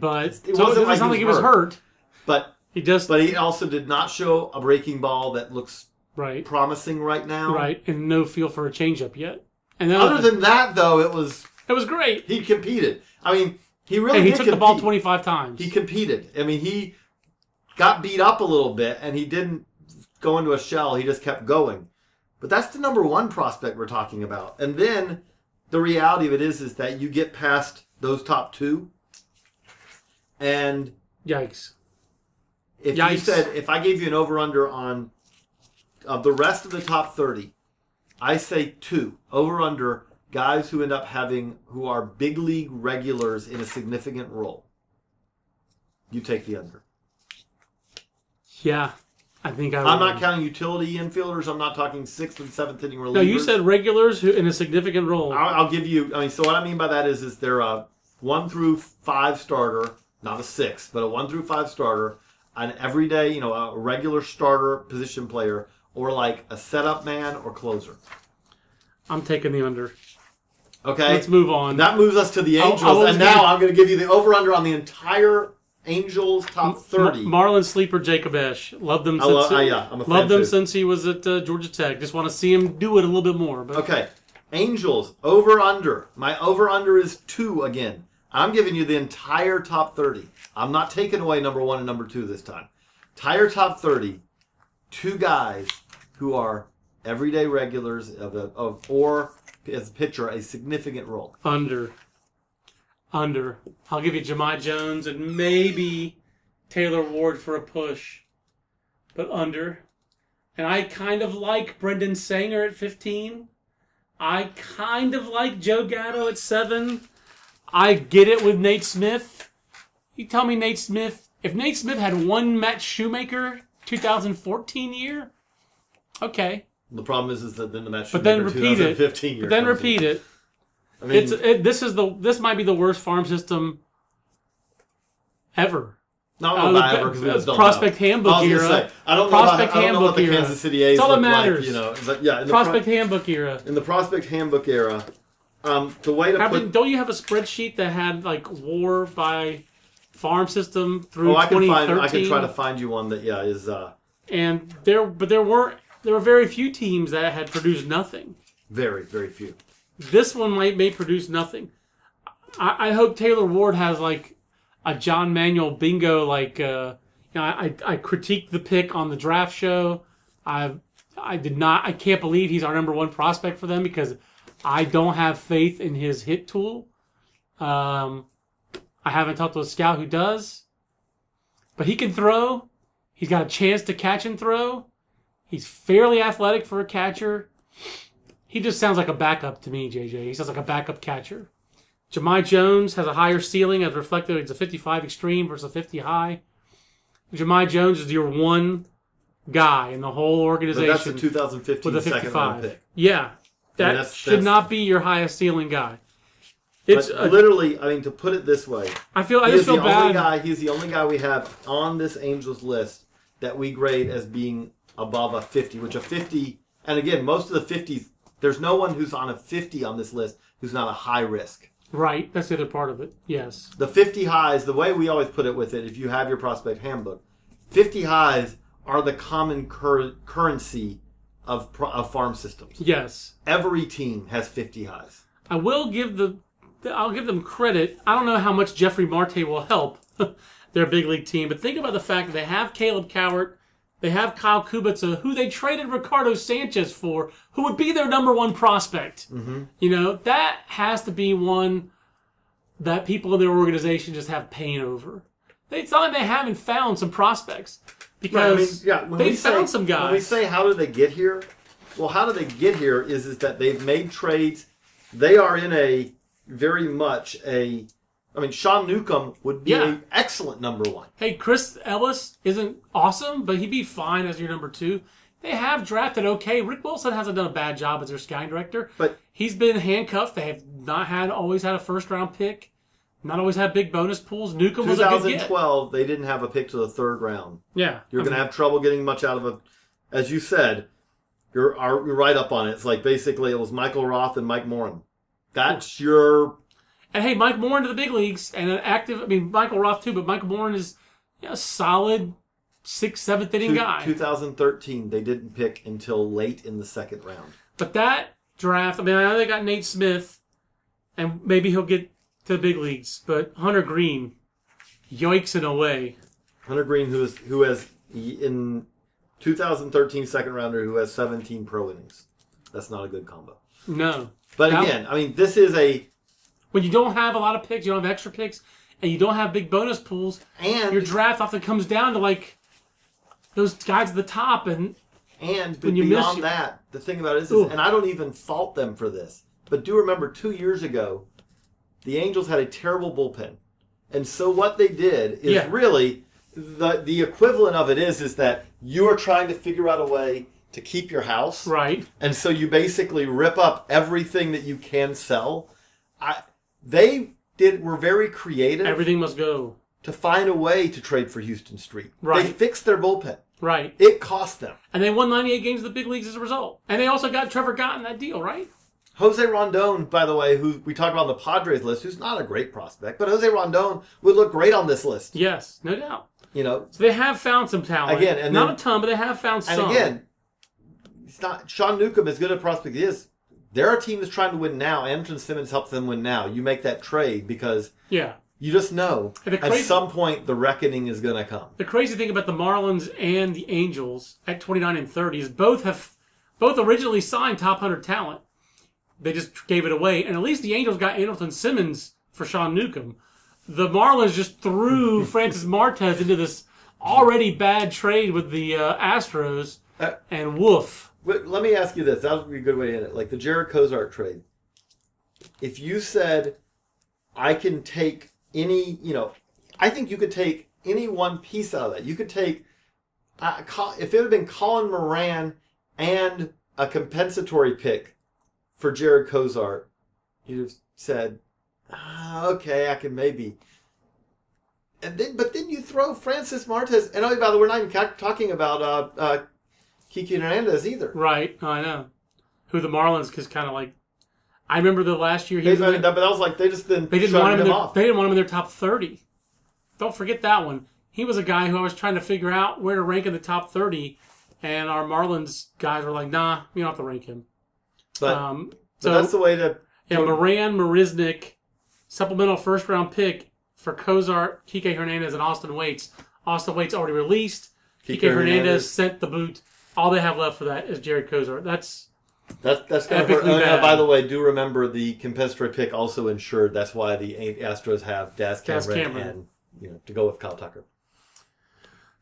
but It so wasn't it doesn't like he like he was hurt. but He just but he also did not show a breaking ball that looks right, promising right now. right, and no feel for a changeup yet. And then Other than that, though, it was it was great. he competed. I mean, he really And he took the ball 25 times. He competed. I mean, he got beat up a little bit, and he didn't go into a shell. He just kept going. But that's the number one prospect we're talking about. And then the reality of it is, is that you get past those top two, and Yikes. if you said if I gave you an over under on of the rest of the top thirty, I say two over under guys who end up having who are big league regulars in a significant role. You take the under. Yeah, I think I. I'm not counting utility infielders. I'm not talking sixth and seventh inning relievers. No, you said regulars who in a significant role. I'll, I'll give you. I mean, so what I mean by that is, is they're a one through five starter, not a six, but a one through five starter, an everyday, you know, a regular starter position player, or like a setup man or closer. I'm taking the under. Okay, Let's move on. That moves us to the Angels, and now I'm going to give you the over under on the entire Angels top thirty. Mar- Marlon sleeper Jacob Esch. Love them I since love- uh, yeah, fan them too. since he was at uh, Georgia Tech. Just want to see him do it a little bit more. But Okay, Angels over under. My over under is two again. I'm giving you the entire top 30. I'm not taking away number one and number two this time. Entire top 30. Two guys who are everyday regulars of, a, of or as a pitcher a significant role. under, under. I'll give you Jahmai Jones and maybe Taylor Ward for a push, but under. And I kind of like Brendon Sanger at 15. I kind of like Joe Gatto at seven. I get it with Nate Smith. You tell me Nate Smith. If Nate Smith had one Matt Shoemaker 2014 year, okay. The problem is, is that then the match. But then repeat it. 2015 year But then comes in. repeat it. I mean, It's it, this is the this might be the worst farm system ever. Not Uh, uh, the- ever because we Prospect know. Handbook I era. Say, I don't know. Prospect about, I don't know the Handbook era. Kansas City A's That's all that matters. like. You know, It's yeah. In the pro- Prospect Handbook era. in the prospect handbook era, um, the way to put don't you have a spreadsheet that had like WAR by farm system through oh, I can 2013? find. I can try to find you one that yeah is uh, and there, but there weren't. There were very few teams that had produced nothing. very very few. This one might may produce nothing. I, I hope Taylor Ward has like a John Manuel bingo. Like uh, you know, I, I critiqued the pick on the draft show. I I did not. I can't believe he's our number one prospect for them because I don't have faith in his hit tool. Um, I haven't talked to a scout who does, but he can throw. He's got a chance to catch and throw. He's fairly athletic for a catcher. He just sounds like a backup to me, JJ. He sounds like a backup catcher. Jahmai Jones has a higher ceiling as reflected. It's a 55 extreme versus a 50 high. Jahmai Jones is your one guy in the whole But organization that's the 2015 with a second round pick. Yeah, that that's- should that's- not be your highest ceiling guy. It's But a, literally, I mean, to put it this way, I feel I just feel only bad. guy. He's the only guy we have on this Angels list that we grade as being above a 50. Which a 50, and again, most of the 50s, there's no one who's on a 50 on this list who's not a high risk. Right, that's the other part of it. Yes, The 50 highs, the way we always put it with it, if you have your prospect handbook, 50 highs are the common cur- currency of, pro- of farm systems. yes. Every team has 50 highs. I will give the, I'll give them credit. I don't know how much Jefry Marte will help their big league team, but think about the fact that they have Caleb Cowart, they have Kyle Kubitza, who they traded Ricardo Sanchez for, who would be their number one prospect. Mm-hmm. You know that has to be one that people in their organization just have pain over. It's not like they haven't found some prospects because when they we found say, some When we say how did they get here? Well, how did they get here is is that they've made trades. They are in a very much a. I mean, Sean Newcomb would be Yeah. an excellent number one. Hey, Chris Ellis isn't awesome, but he'd be fine as your number two. They have drafted okay. Rick Wilson hasn't done a bad job as their scouting director, But he's been handcuffed. They have not had always had a first round pick, not always have big bonus pools. Newcomb was a good get. 2012, they didn't have a pick to the third round. Yeah, You're I going to mean, have trouble getting much out of a. As you said, you're, are, you're right up on it. It's like basically it was Michael Roth and Mike Morin. That's your And hey, Mike Morin into the big leagues and an active. I mean, Michael Roth too, but Michael Morin is you know, a solid sixth, seventh inning two- guy. 2013. They didn't pick until late in the second round. But that draft, I mean, I know they got Nate Smith, and maybe he'll get to the big leagues. But Hunter Green, yoicks in a way. Hunter Green, who is who has in 2013 second rounder, who has 17 pro innings. That's not a good combo. No. But That- again, I mean, this is a When you don't have a lot of picks, you don't have extra picks, and you don't have big bonus pools, and your draft often comes down to like those guys at the top, and and when you miss beyond you- that, the thing about it is, is, and I don't even fault them for this, but do remember two years ago, the Angels had a terrible bullpen, and so what they did is Yeah. really the the equivalent of it is is that you are trying to figure out a way to keep your house right, and so you basically rip up everything that you can sell. I they did were very creative everything must go. to find a way to trade for Huston Street. Right. They fixed their bullpen. Right. It cost them. And they won 98 games of the big leagues as a result. And they also got Trevor Gott in that deal, right? Jose Rondon, by the way, who we talked about on the Padres list, who's not a great prospect, but Jose Rondon would look great on this list. Yes, no doubt. You know, So they have found some talent. Again, and not then- a ton, but they have found some. and again, it's not Sean Newcomb as good a prospect as he is. There are teams trying to win now. Andrelton Simmons helps them win now. You make that trade because yeah. you just know the at some point the reckoning is going to come. The crazy thing about the Marlins and the Angels at 29 and 30 is both have both originally signed top 100 talent. They just gave it away, and at least the Angels got Andrelton Simmons for Sean Newcomb. The Marlins just threw Francis Martes into this already bad trade with the uh, Astros, Uh, and woof. Let me ask you this. That would be a good way to end it. Like the Jarred Cosart trade. If you said, I can take any, you know, I think you could take any one piece out of that. You could take, uh, if it had been Colin Moran and a compensatory pick for Jarred Cosart, you'd have said, ah, okay, I can maybe. and then but then you throw Francis Martes. And oh, by the way, we're not even talking about uh, uh, Kiki Hernandez either. Right, I know. Who the Marlins because kind of like, I remember the last year he They, was. but that was like they just didn't. They didn't want him. In him their, off. they didn't want him in their top thirty. Don't forget that one. He was a guy who I was trying to figure out where to rank in the top thirty, and our Marlins guys were like, "Nah, we don't have to rank him." But, um, but so that's the way to. yeah, Moran Marisnick, supplemental first round pick for Cosart, Kike Hernandez, and Austin Wates. Austin Wates already released. Kike, Kike Hernandez, Hernandez. sent the boot. All they have left for that is Jarred Cosart. That's That's that's going to hurt. By the way, do remember the compensatory pick also insured. That's why the Astros have Daz Daz Cameron, Cameron. and you know to go with Kyle Tucker.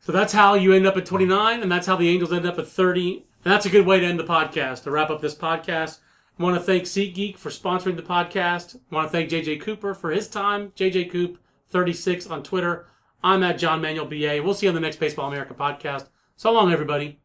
So that's how you end up at 29, and that's how the Angels end up at 30. And that's a good way to end the podcast, to wrap up this podcast. I want to thank SeatGeek for sponsoring the podcast. I want to thank JJ Cooper for his time. JJ Coop, 36 on Twitter. I'm at John Manuel BA. We'll see you on the next Baseball America podcast. So long, everybody.